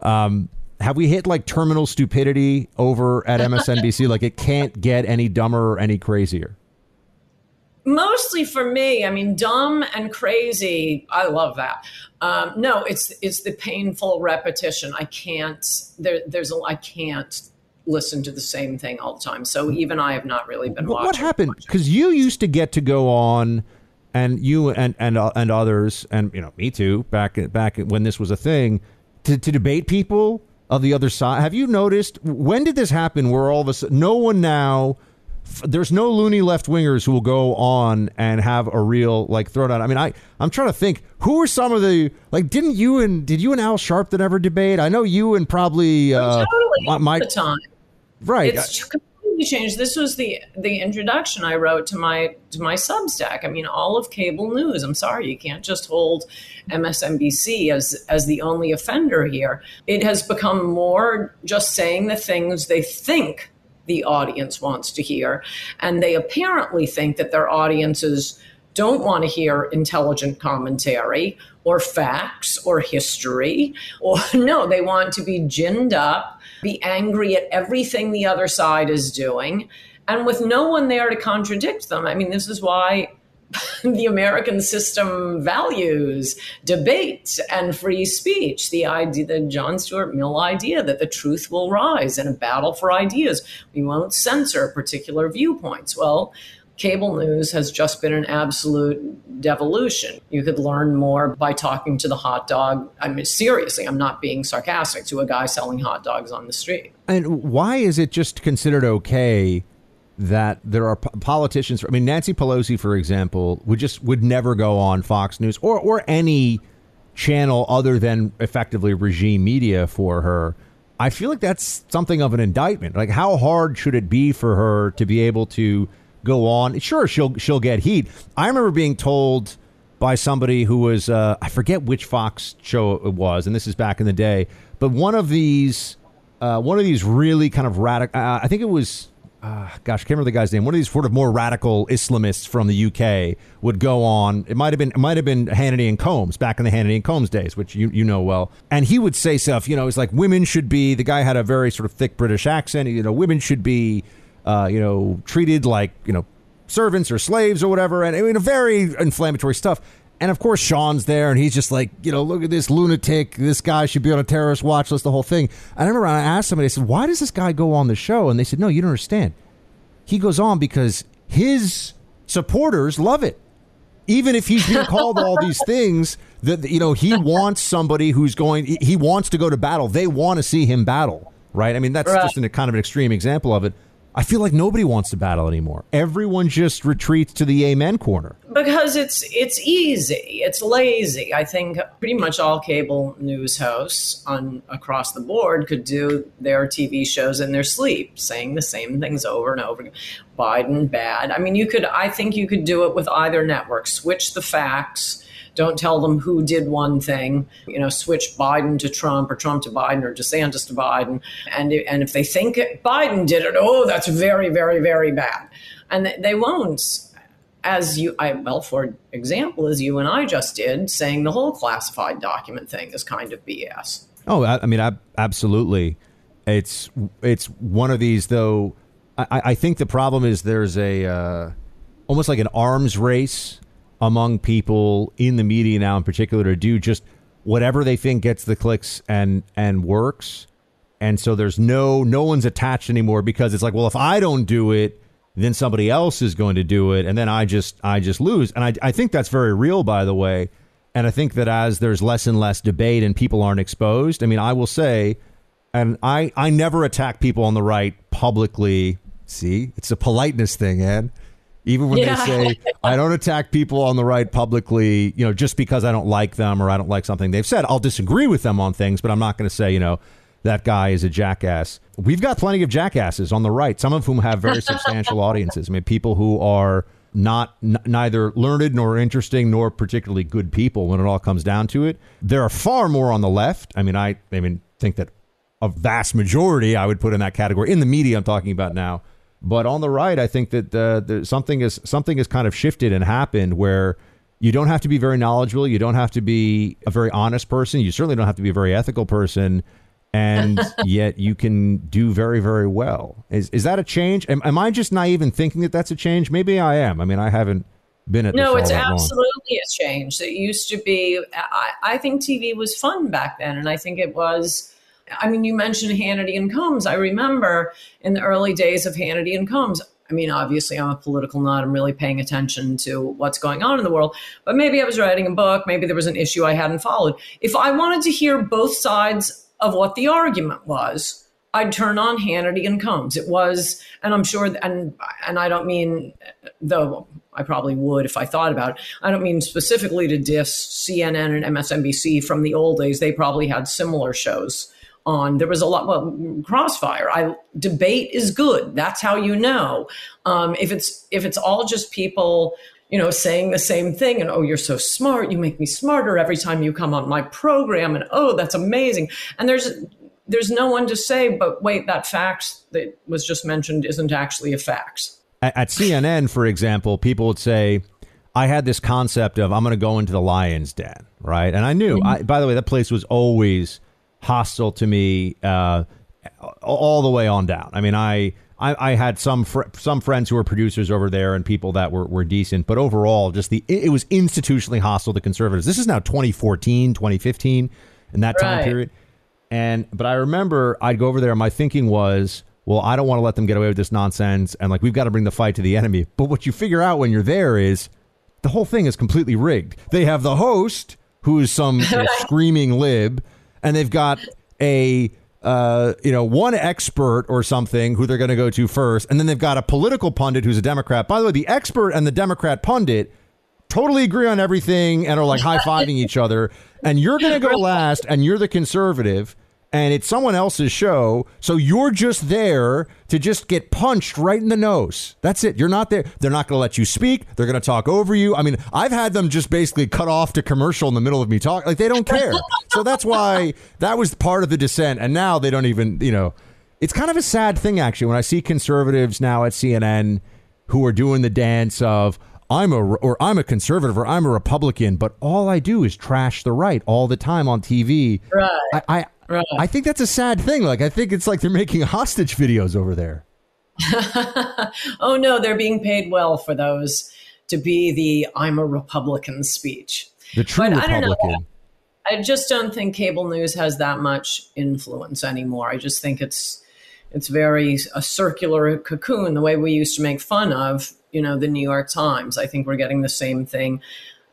Um, have we hit like terminal stupidity over at MSNBC? like it can't get any dumber or any crazier. mostly for me i mean dumb and crazy i love that um, no it's it's the painful repetition i can't there there's a i can't listen to the same thing all the time so even i have not really been what, watching what happened because you used to get to go on and you and and uh, and others and you know me too back back when this was a thing to, to debate people of the other side have you noticed when did this happen where all of a sudden no one now there's no loony left wingers who will go on and have a real like throwdown. I mean, I I'm trying to think who are some of the like. Didn't you and did you and Al Sharpton ever debate? I know you and probably uh, totally my, the time. Right. It's completely changed. This was the the introduction I wrote to my to my Substack. I mean, all of cable news. I'm sorry, you can't just hold MSNBC as as the only offender here. It has become more just saying the things they think the audience wants to hear. And they apparently think that their audiences don't want to hear intelligent commentary or facts or history. Or no, they want to be ginned up, be angry at everything the other side is doing, and with no one there to contradict them. I mean, this is why the American system values debate and free speech. The idea, the John Stuart Mill idea that the truth will rise in a battle for ideas. We won't censor particular viewpoints. Well, cable news has just been an absolute devolution. You could learn more by talking to the hot dog. I mean, seriously, I'm not being sarcastic to a guy selling hot dogs on the street. And why is it just considered okay? that there are politicians. I mean, Nancy Pelosi, for example, would just would never go on Fox News or or any channel other than effectively regime media for her. I feel like that's something of an indictment. Like, how hard should it be for her to be able to go on? Sure, she'll she'll get heat. I remember being told by somebody who was uh, I forget which Fox show it was, and this is back in the day, but one of these uh, one of these really kind of radical. Uh, I think it was uh, gosh, I can't remember the guy's name. One of these sort of more radical Islamists from the UK would go on. It might have been it might have been Hannity and Colmes back in the Hannity and Colmes days, which you you know well. And he would say stuff. You know, it's like women should be. The guy had a very sort of thick British accent. You know, women should be, uh, you know, treated like you know servants or slaves or whatever. And I mean, very inflammatory stuff. And of course, Sean's there, and he's just like, you know, look at this lunatic. This guy should be on a terrorist watch list, the whole thing. And I remember I asked somebody, I said, why does this guy go on the show? And they said, no, you don't understand. He goes on because his supporters love it. Even if he's being called all these things, that you know, he wants somebody who's going. He wants to go to battle. They want to see him battle, right? I mean, that's right. just a kind of an extreme example of it. I feel like nobody wants to battle anymore. Everyone just retreats to the amen corner. Because it's it's easy. It's lazy. I think pretty much all cable news hosts on across the board could do their TV shows in their sleep, saying the same things over and over. Biden bad. I mean, you could I think you could do it with either network. Switch the facts don't tell them who did one thing. You know, switch Biden to Trump or Trump to Biden or DeSantis to Biden. And, and if they think Biden did it, oh, that's very, very, very bad. And they won't as you I well for example as you and I just did saying the whole classified document thing is kind of BS. Oh, I, I mean, I, absolutely. It's it's one of these though. I, I think the problem is there's a uh, almost like an arms race among people in the media now, in particular, to do just whatever they think gets the clicks and and works. And so there's no no one's attached anymore because it's like, well, if I don't do it, then somebody else is going to do it, and then I just I just lose. And I I think that's very real, by the way. And I think that as there's less and less debate and people aren't exposed, I mean, I will say, and I I never attack people on the right publicly. See, it's a politeness thing, Ed. Even when yeah. they say, I don't attack people on the right publicly, you know, just because I don't like them or I don't like something they've said. I'll disagree with them on things, but I'm not going to say, you know, that guy is a jackass. We've got plenty of jackasses on the right, some of whom have very substantial audiences. I mean, people who are not n- neither learned nor interesting nor particularly good people when it all comes down to it. There are far more on the left. I mean, I, I mean, think that a vast majority I would put in that category in the media I'm talking about now but on the right, I think that uh, something is something has kind of shifted and happened where you don't have to be very knowledgeable. You don't have to be a very honest person. You certainly don't have to be a very ethical person. and yet you can do very, very well. Is is that a change? Am, am I just naive in thinking that that's a change? Maybe I am. I mean, I haven't been at no, it's that long. absolutely a change. It used to be. I, I think TV was fun back then, and I think it was. I mean, you mentioned Hannity and Colmes. I remember in the early days of Hannity and Colmes. I mean, obviously, I'm a political nut. I'm really paying attention to what's going on in the world. But maybe I was writing a book. Maybe there was an issue I hadn't followed. If I wanted to hear both sides of what the argument was, I'd turn on Hannity and Colmes. It was, and I'm sure, and and I don't mean, though I probably would if I thought about it. I don't mean specifically to diss CNN and MSNBC from the old days. They probably had similar shows on. There was a lot. Well, Crossfire. I debate is good. That's how you know. Um, if it's if it's all just people you know, saying the same thing and, oh, you're so smart. You make me smarter every time you come on my program. And, oh, that's amazing. And there's, there's no one to say, but wait, that fact that was just mentioned isn't actually a fact. At, at CNN, for example, people would say, I had this concept of I'm going to go into the lion's den, right? And I knew, mm-hmm. I, by the way, that place was always hostile to me uh, all the way on down. I mean, I I, I had some fr- some friends who were producers over there and people that were, were decent, but overall, just the it, it was institutionally hostile to conservatives. This is now 2014, 2015, in that time right. period. And but I remember I'd go over there. and My thinking was, well, I don't want to let them get away with this nonsense, and like we've got to bring the fight to the enemy. But what you figure out when you're there is the whole thing is completely rigged. They have the host who is some you know, screaming lib, and they've got a uh, you know, one expert or something who they're going to go to first, and then they've got a political pundit who's a Democrat. By the way, the expert and the Democrat pundit totally agree on everything and are like high fiving each other, and you're going to go last, and you're the conservative, and it's someone else's show. So you're just there to just get punched right in the nose. That's it. You're not there. They're not going to let you speak. They're going to talk over you. I mean, I've had them just basically cut off to commercial in the middle of me talking. Like they don't care. so that's why that was part of the dissent. And now they don't even, you know, it's kind of a sad thing actually when I see conservatives now at CNN who are doing the dance of, I'm a or I'm a conservative or I'm a Republican, but all I do is trash the right all the time on TV. Right. I, I Right. I think that's a sad thing. Like, I think it's like they're making hostage videos over there. oh, no, they're being paid well for those to be the I'm a Republican speech. The true but Republican. I, I just don't think cable news has that much influence anymore. I just think it's it's very a circular cocoon the way we used to make fun of you know the new york times i think we're getting the same thing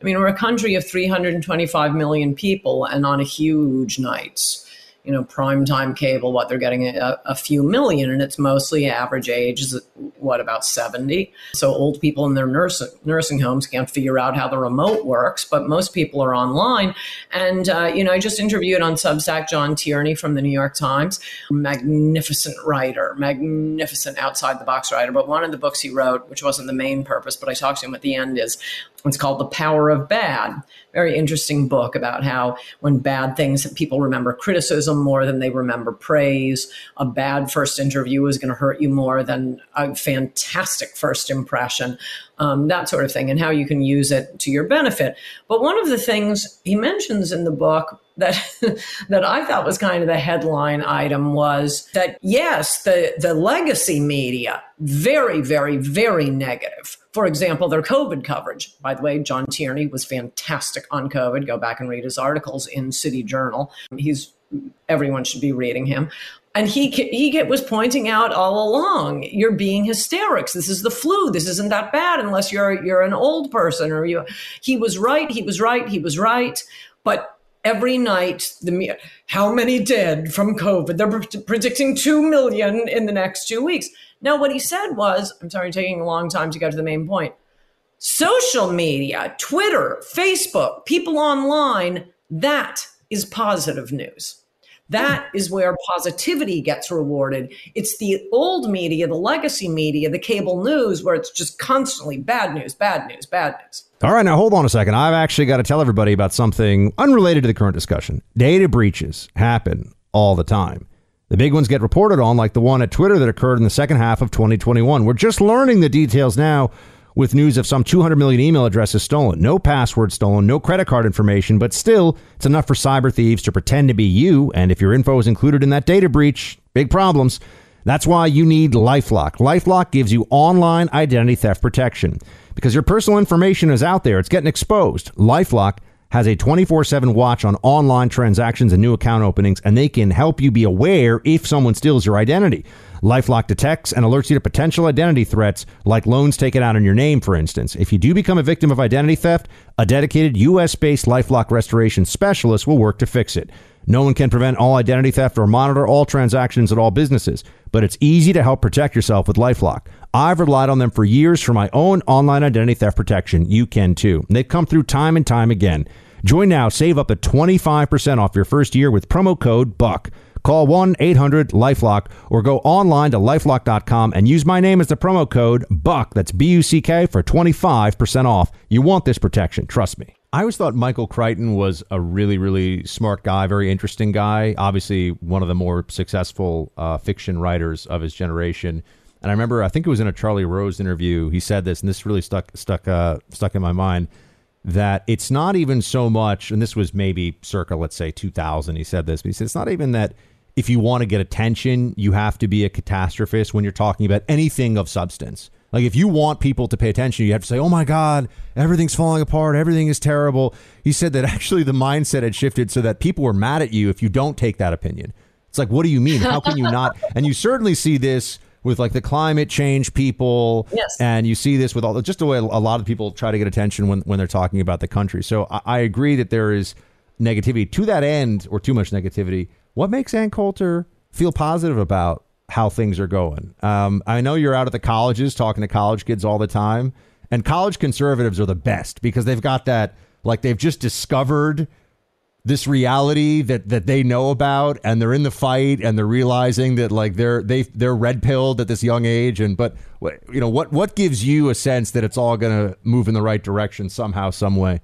i mean we're a country of 325 million people and on a huge night you know, primetime cable, what they're getting a, a, few million, and it's mostly average age is what about 70. So old people in their nursing nursing homes can't figure out how the remote works, but most people are online. And uh, you know, I just interviewed on Substack John Tierney from the New York Times, magnificent writer, magnificent outside the box writer. But one of the books he wrote, which wasn't the main purpose, but I talked to him at the end, is it's called The Power of Bad. Very interesting book about how when bad things, people remember criticism more than they remember praise. A bad first interview is going to hurt you more than a fantastic first impression, um, that sort of thing, and how you can use it to your benefit. But one of the things he mentions in the book that that I thought was kind of the headline item was that yes, the the legacy media very, very, very negative. For example, their COVID coverage. By the way, John Tierney was fantastic on COVID. Go back and read his articles in City Journal. He's everyone should be reading him. And he he was pointing out all along, you're being hysterics. This is the flu. This isn't that bad unless you're you're an old person or you. He was right. He was right. He was right. But every night the how many dead from covid they're predicting 2 million in the next 2 weeks now what he said was i'm sorry taking a long time to get to the main point social media twitter facebook people online that is positive news that hmm. is where positivity gets rewarded. It's the old media, the legacy media, the cable news, where it's just constantly bad news, bad news, bad news. All right, now hold on a second. I've actually got to tell everybody about something unrelated to the current discussion. Data breaches happen all the time. The big ones get reported on, like the one at Twitter that occurred in the second half of 2021. We're just learning the details now with news of some 200 million email addresses stolen. No password stolen, no credit card information, but still, it's enough for cyber thieves to pretend to be you. And if your info is included in that data breach, big problems. That's why you need Lifelock. Lifelock gives you online identity theft protection because your personal information is out there, it's getting exposed. Lifelock has a 24 7 watch on online transactions and new account openings, and they can help you be aware if someone steals your identity. Lifelock detects and alerts you to potential identity threats like loans taken out in your name, for instance. If you do become a victim of identity theft, a dedicated U.S. based Lifelock restoration specialist will work to fix it. No one can prevent all identity theft or monitor all transactions at all businesses, but it's easy to help protect yourself with Lifelock. I've relied on them for years for my own online identity theft protection. You can too. They've come through time and time again. Join now, save up to 25% off your first year with promo code BUCK. Call 1 800 Lifelock or go online to lifelock.com and use my name as the promo code BUCK. That's B U C K for 25% off. You want this protection. Trust me. I always thought Michael Crichton was a really, really smart guy, very interesting guy. Obviously, one of the more successful uh, fiction writers of his generation. And I remember, I think it was in a Charlie Rose interview. He said this, and this really stuck stuck uh, stuck in my mind. That it's not even so much, and this was maybe circa, let's say, 2000. He said this, but he said it's not even that if you want to get attention, you have to be a catastrophist when you're talking about anything of substance. Like if you want people to pay attention, you have to say, "Oh my God, everything's falling apart. Everything is terrible." He said that actually the mindset had shifted so that people were mad at you if you don't take that opinion. It's like, what do you mean? How can you not? and you certainly see this with like the climate change people, yes. and you see this with all just the way a lot of people try to get attention when when they're talking about the country. So I, I agree that there is negativity to that end, or too much negativity. What makes Ann Coulter feel positive about how things are going? Um, I know you're out at the colleges talking to college kids all the time, and college conservatives are the best because they've got that like they've just discovered this reality that that they know about and they're in the fight and they're realizing that like they're they they're red pilled at this young age and but you know what what gives you a sense that it's all going to move in the right direction somehow some way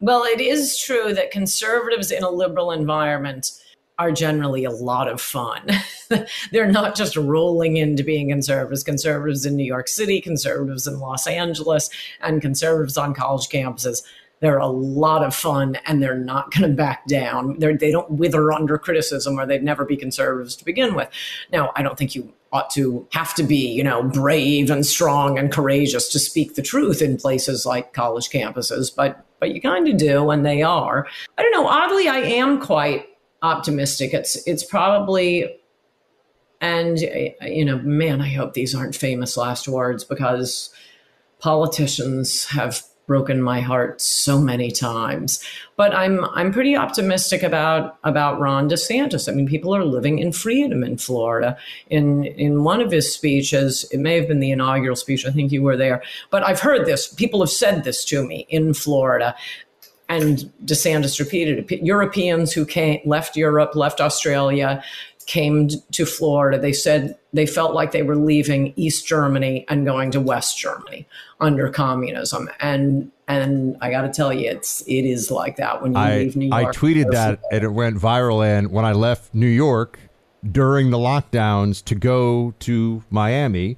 well it is true that conservatives in a liberal environment are generally a lot of fun. They're not just rolling into being conservatives. Conservatives in New York City, conservatives in Los Angeles, and conservatives on college campuses. They're a lot of fun and they're not going to back down. They're, they don't wither under criticism or they'd never be conservatives to begin with. Now, I don't think you ought to have to be, you know, brave and strong and courageous to speak the truth in places like college campuses, but but you kind of do, and they are. I don't know. Oddly, I am quite optimistic. It's it's probably, and you know, man, I hope these aren't famous last words because politicians have broken my heart so many times. But I'm I'm pretty optimistic about about Ron DeSantis. I mean, people are living in freedom in Florida. In in one of his speeches, it may have been the inaugural speech. I think you were there, but I've heard this. People have said this to me in Florida and DeSantis repeated it. Europeans who came, left Europe, left Australia, came to Florida. They said they felt like they were leaving East Germany and going to West Germany under communism. And and I got to tell you, it's it is like that when you I, leave New York. I tweeted that and it went viral. And when I left New York during the lockdowns to go to Miami,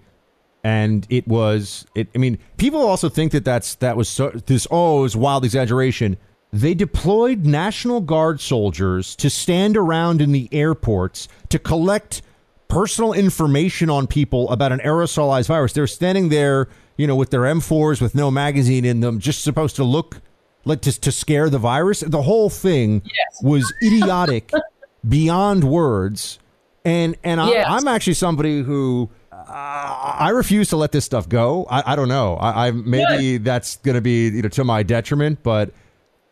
and it was it i mean people also think that that's that was so this oh was wild exaggeration they deployed national guard soldiers to stand around in the airports to collect personal information on people about an aerosolized virus they're standing there you know with their m4s with no magazine in them just supposed to look like to, to scare the virus the whole thing yes. was idiotic beyond words and and yes. I, i'm actually somebody who I refuse to let this stuff go. I, I don't know. I, I maybe Good. that's going to be you know to my detriment, but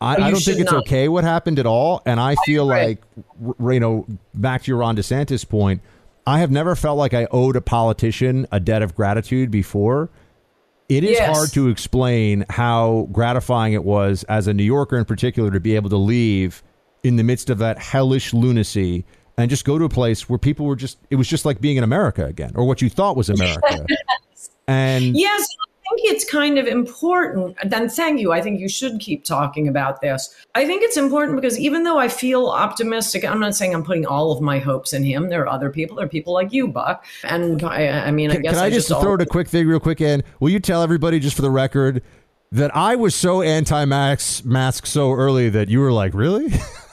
I, I don't think it's not. okay what happened at all. And I feel like you know back to your Ron DeSantis point. I have never felt like I owed a politician a debt of gratitude before. It is yes. hard to explain how gratifying it was as a New Yorker in particular to be able to leave in the midst of that hellish lunacy and just go to a place where people were just it was just like being in America again or what you thought was America. yes. And yes, I think it's kind of important. Then thank you. I think you should keep talking about this. I think it's important because even though I feel optimistic, I'm not saying I'm putting all of my hopes in him. There are other people. There are people like you, Buck. And I, I mean, I Can, guess can I, just, throw it a quick thing real quick in? Will you tell everybody just for the record that I was so anti-mask mask so early that you were like, really?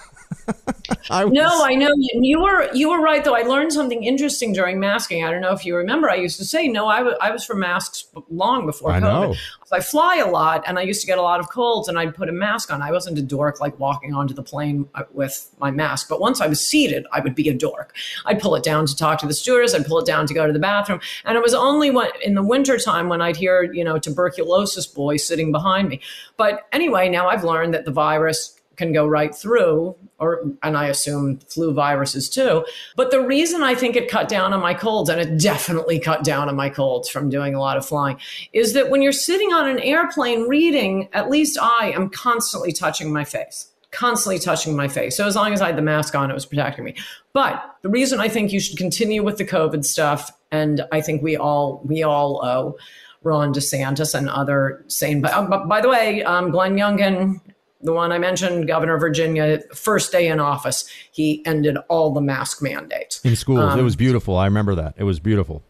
I was, No, I know you, were you were right though. I learned something interesting during masking. I don't know if you remember. I used to say no. I wa- I was for masks long before I COVID. know. I fly a lot, and I used to get a lot of colds, and I'd put a mask on. I wasn't a dork like walking onto the plane uh, with my mask, but once I was seated, I would be a dork. I'd pull it down to talk to the stewardess. I'd pull it down to go to the bathroom, and it was only when in the wintertime when I'd hear you know tuberculosis boy sitting behind me. But anyway, now I've learned that the virus can go right through or and I assume flu viruses too. But the reason I think it cut down on my colds and it definitely cut down on my colds from doing a lot of flying is that when you're sitting on an airplane reading, at least I am constantly touching my face. Constantly touching my face. So as long as I had the mask on, it was protecting me. But the reason I think you should continue with the COVID stuff, and I think we all we all owe Ron DeSantis and other sane. Uh, by the way, um, Glenn Youngkin, the one I mentioned, governor of Virginia, first day in office, he ended all the mask mandates. in schools. Um, it was beautiful. I remember that. It was beautiful.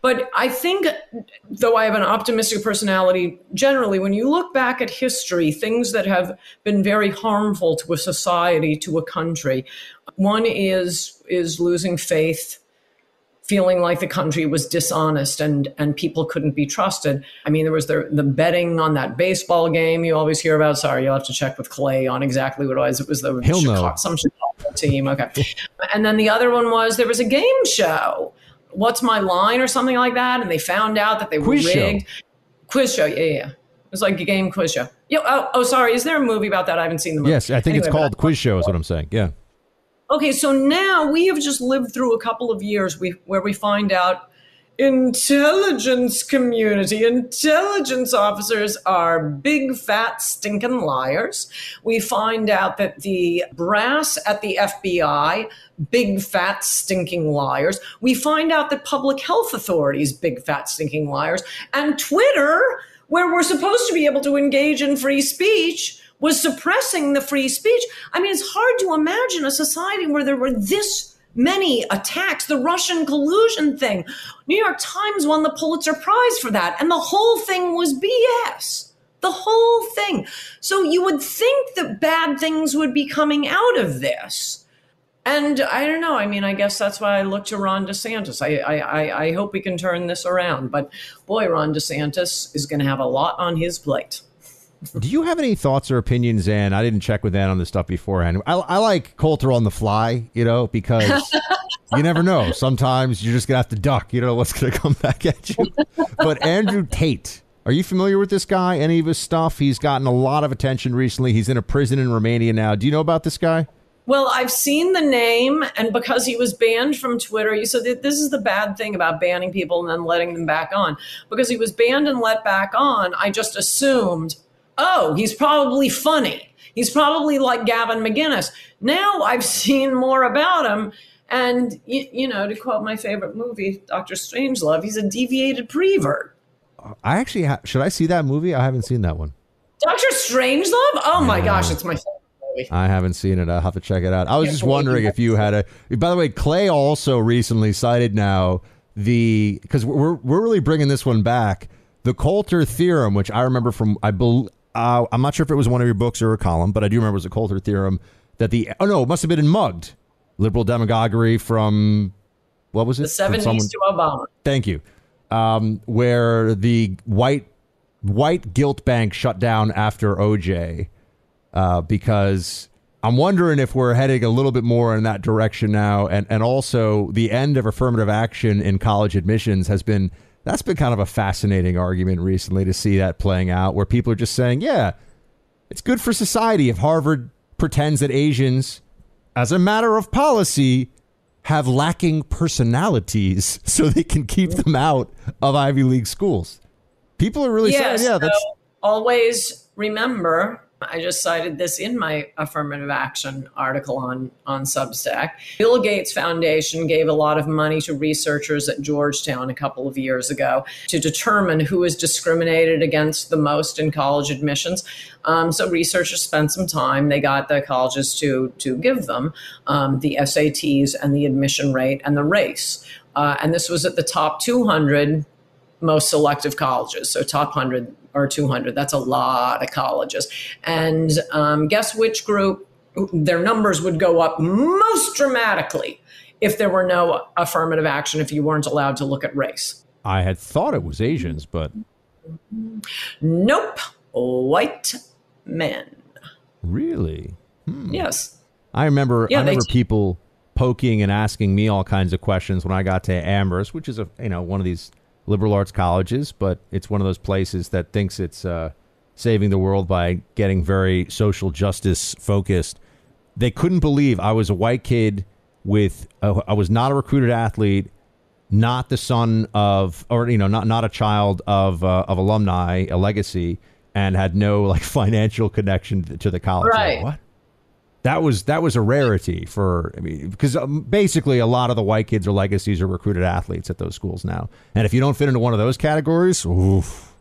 But I think, though I have an optimistic personality, generally, when you look back at history, things that have been very harmful to a society, to a country, one is is losing faith, feeling like the country was dishonest and and people couldn't be trusted. I mean, there was the the betting on that baseball game you always hear about. Sorry, you'll have to check with Clay on exactly what it was. It was the He'll know. Chicago, some Chicago team. Okay, and then the other one was there was a game show. What's my line or something like that? And they found out that they were Quiz show. rigged. Quiz show, yeah, yeah. It was like a game quiz show. Yo, oh, oh, sorry. Is there a movie about that? I haven't seen the movie. Yes, I think it's Anyway, but- called Quiz Show. Is what I'm saying. Yeah. Okay, so now we have just lived through a couple of years we, where we find out intelligence community intelligence officers are big fat stinking liars. We find out that the brass at the fbi big fat stinking liars. We find out that public health authorities big fat stinking liars. And twitter where we're supposed to be able to engage in free speech was suppressing the free speech. I mean, it's hard to imagine a society where there were this many attacks, the Russian collusion thing. New York Times won the Pulitzer Prize for that, and the whole thing was BS. The whole thing. So you would think that bad things would be coming out of this. And I don't know. I mean, I guess that's why I look to Ron DeSantis. I, I, I, hope we can turn this around. But boy, Ron DeSantis is going to have a lot on his plate. Do you have any thoughts or opinions, Ann? I didn't check with Ann on this stuff beforehand. I, I like Coulter on the fly, you know, because you never know. Sometimes you're just gonna have to duck. You don't know what's gonna come back at you. But Andrew Tate, are you familiar with this guy? Any of his stuff? He's gotten a lot of attention recently. He's in a prison in Romania now. Do you know about this guy? Well, I've seen the name, and because he was banned from Twitter, you so this is the bad thing about banning people and then letting them back on. Because he was banned and let back on, I just assumed, oh, he's probably funny. He's probably like Gavin McInnes. Now I've seen more about him, and you, you know, to quote my favorite movie, Doctor Strangelove, he's a deviated prevert. Uh, I actually ha- should I see that movie? I haven't seen that one. Doctor Strangelove? Oh my gosh, it's my favorite movie. I haven't seen it. I'll have to check it out. I was just wondering if you had a. By the way, Clay also recently cited now the because we're we're really bringing this one back. The Coulter theorem, which I remember from I bel uh, I'm not sure if it was one of your books or a column, but I do remember it was a Coulter theorem that the oh no, it must have been in Mugged liberal demagoguery from what was it? The 70s someone- to Obama. Thank you. Um, where the white white guilt bank shut down after OJ, uh, because I'm wondering if we're heading a little bit more in that direction now, and and also the end of affirmative action in college admissions has been that's been kind of a fascinating argument recently to see that playing out, where people are just saying, yeah, it's good for society if Harvard pretends that Asians, as a matter of policy, have lacking personalities so they can keep them out of Ivy League schools. People are really Yes, saying, yeah, that's always remember I just cited this in my affirmative action article on, on Substack. Bill Gates Foundation gave a lot of money to researchers at Georgetown a couple of years ago to determine who is discriminated against the most in college admissions. Um, so researchers spent some time. They got the colleges to to give them um, the SATs and the admission rate and the race. Uh, and this was at the top 200 most selective colleges. So top 100 or 200. That's a lot of colleges. And um, guess which group? Their numbers would go up most dramatically if there were no affirmative action, if you weren't allowed to look at race. I had thought it was Asians, but. Nope. White men. Really? Hmm. Yes. I remember yeah, I remember people poking and asking me all kinds of questions when I got to Amherst, which is a you know one of these liberal arts colleges, but it's one of those places that thinks it's uh, saving the world by getting very social justice focused. They couldn't believe I was a white kid with a, I was not a recruited athlete, not the son of or you know not not a child of uh, of alumni, a legacy, and had no like financial connection to the college. Right. Like, what? That was that was a rarity for I mean because um, basically a lot of the white kids or legacies are recruited athletes at those schools now, and if you don't fit into one of those categories, oof,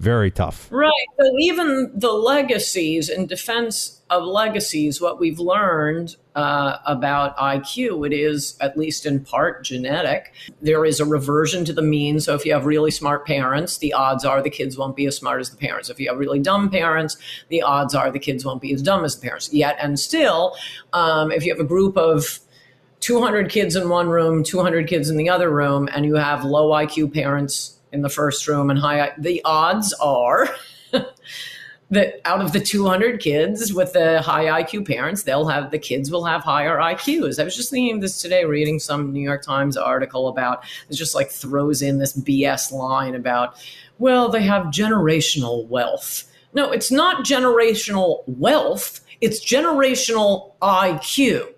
very tough. Right. So even the legacies, in defense of legacies, what we've learned uh, about IQ, it is at least in part genetic. There is a reversion to the mean. So if you have really smart parents, the odds are the kids won't be as smart as the parents. If you have really dumb parents, the odds are the kids won't be as dumb as the parents. Yet and still, um, if you have a group of 200 kids in one room, 200 kids in the other room, and you have low IQ parents in the first room and high. The odds are that out of the 200 kids with the high IQ parents, they'll have the kids will have higher IQs. I was just thinking of this today, reading some New York Times article about it just like throws in this BS line about, well, they have generational wealth. No, it's not generational wealth. It's generational IQ.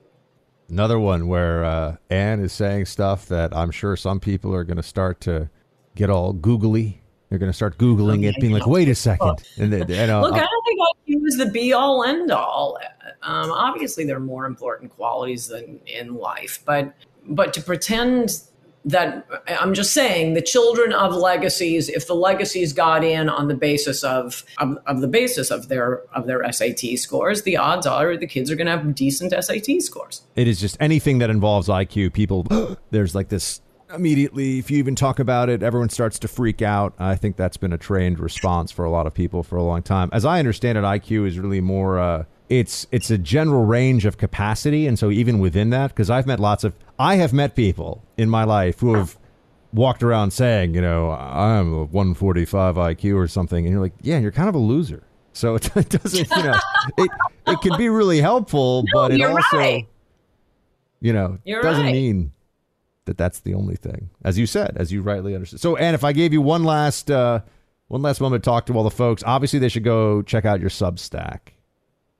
Another one where uh, Ann is saying stuff that I'm sure some people are going to start to get all googly. They're going to start googling it, being like, "Wait a second. And they, they, Look, I don't think IQ is the be all end all. Um, obviously, there are more important qualities than in life, but but to pretend that I'm just saying the children of legacies, if the legacies got in on the basis of, of, of the basis of their of their SAT scores, the odds are the kids are going to have decent SAT scores. It is just anything that involves IQ. People, there's like this immediately if you even talk about it everyone starts to freak out. I think that's been a trained response for a lot of people for a long time. As i understand it iq is really more uh, it's it's a general range of capacity. And so even within that because i've met lots of i have met people in my life who have walked around saying you know i'm a 145 iq or something. And you're like yeah you're kind of a loser. So it, it doesn't you know it it can be really helpful no, but it also right. you know you're doesn't right. mean that that's the only thing, as you said, as you rightly understood. So, and if I gave you one last uh, one last moment to talk to all the folks, obviously they should go check out your Substack,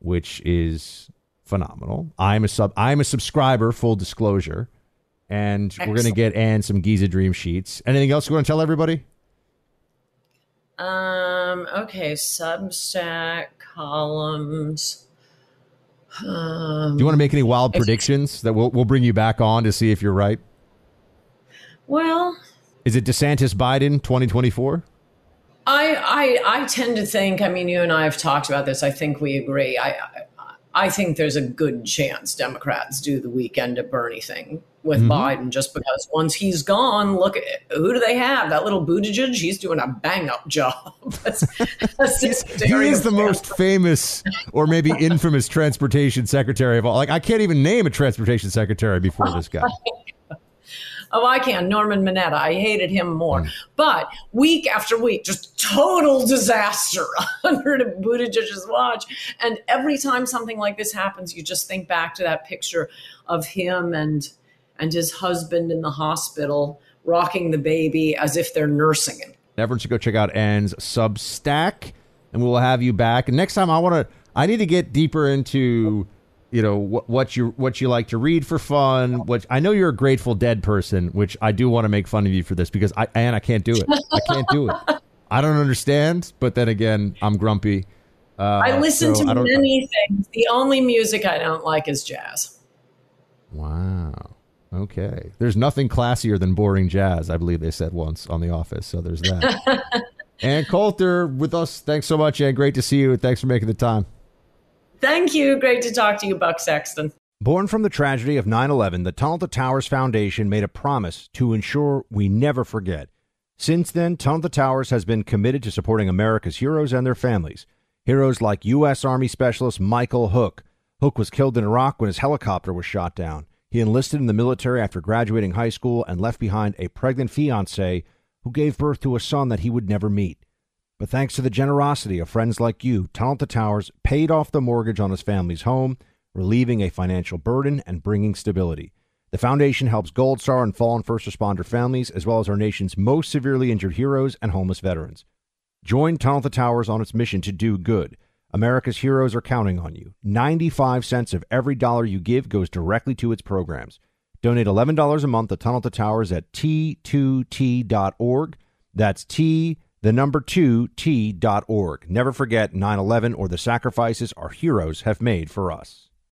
which is phenomenal. I'm a sub I'm a subscriber, full disclosure, and Excellent. we're gonna get Ann some Giza Dream sheets. Anything else you want to tell everybody? Um. Okay. Substack columns. Um, Do you want to make any wild predictions that we'll we'll bring you back on to see if you're right? Well, is it DeSantis Biden 2024? I, I I tend to think. I mean, you and I have talked about this. I think we agree. I, I I think there's a good chance Democrats do the weekend at Bernie thing with mm-hmm. Biden, just because once he's gone, look at who do they have? That little Buttigieg, he's doing a bang up job. he is the most famous or maybe infamous transportation secretary of all. Like I can't even name a transportation secretary before this guy. Oh, I can. Norman Mineta. I hated him more. Mm. But week after week, just total disaster under Buttigieg's watch. And every time something like this happens, you just think back to that picture of him and and his husband in the hospital rocking the baby as if they're nursing him. Everyone should go check out Ann's Substack, and we will have you back. And next time, I want to. I need to get deeper into you know what, what you what you like to read for fun. What I know you're a Grateful Dead person, which I do want to make fun of you for this because I and I can't do it. I can't do it. I don't understand, but then again, I'm grumpy. Uh, I listen so to I many things. The only music I don't like is jazz. Wow. Okay. There's nothing classier than boring jazz, I believe they said once on The Office. So there's that. and Coulter with us. Thanks so much, and great to see you. Thanks for making the time. Thank you. Great to talk to you, Buck Sexton. Born from the tragedy of 9 11, the Tunnel to Towers Foundation made a promise to ensure we never forget. Since then, Tunnel to Towers has been committed to supporting America's heroes and their families. Heroes like U.S. Army Specialist Michael Hook. Hook was killed in Iraq when his helicopter was shot down. He enlisted in the military after graduating high school and left behind a pregnant fiancee who gave birth to a son that he would never meet. But thanks to the generosity of friends like you, Tunnel to Towers paid off the mortgage on his family's home, relieving a financial burden and bringing stability. The foundation helps Gold Star and fallen first responder families, as well as our nation's most severely injured heroes and homeless veterans. Join Tunnel to Towers on its mission to do good. America's heroes are counting on you. 95 cents of every dollar you give goes directly to its programs. Donate $11 a month to Tunnel to Towers at t2t.org. That's T, the number 2, t.org. Never forget 9 11 or the sacrifices our heroes have made for us.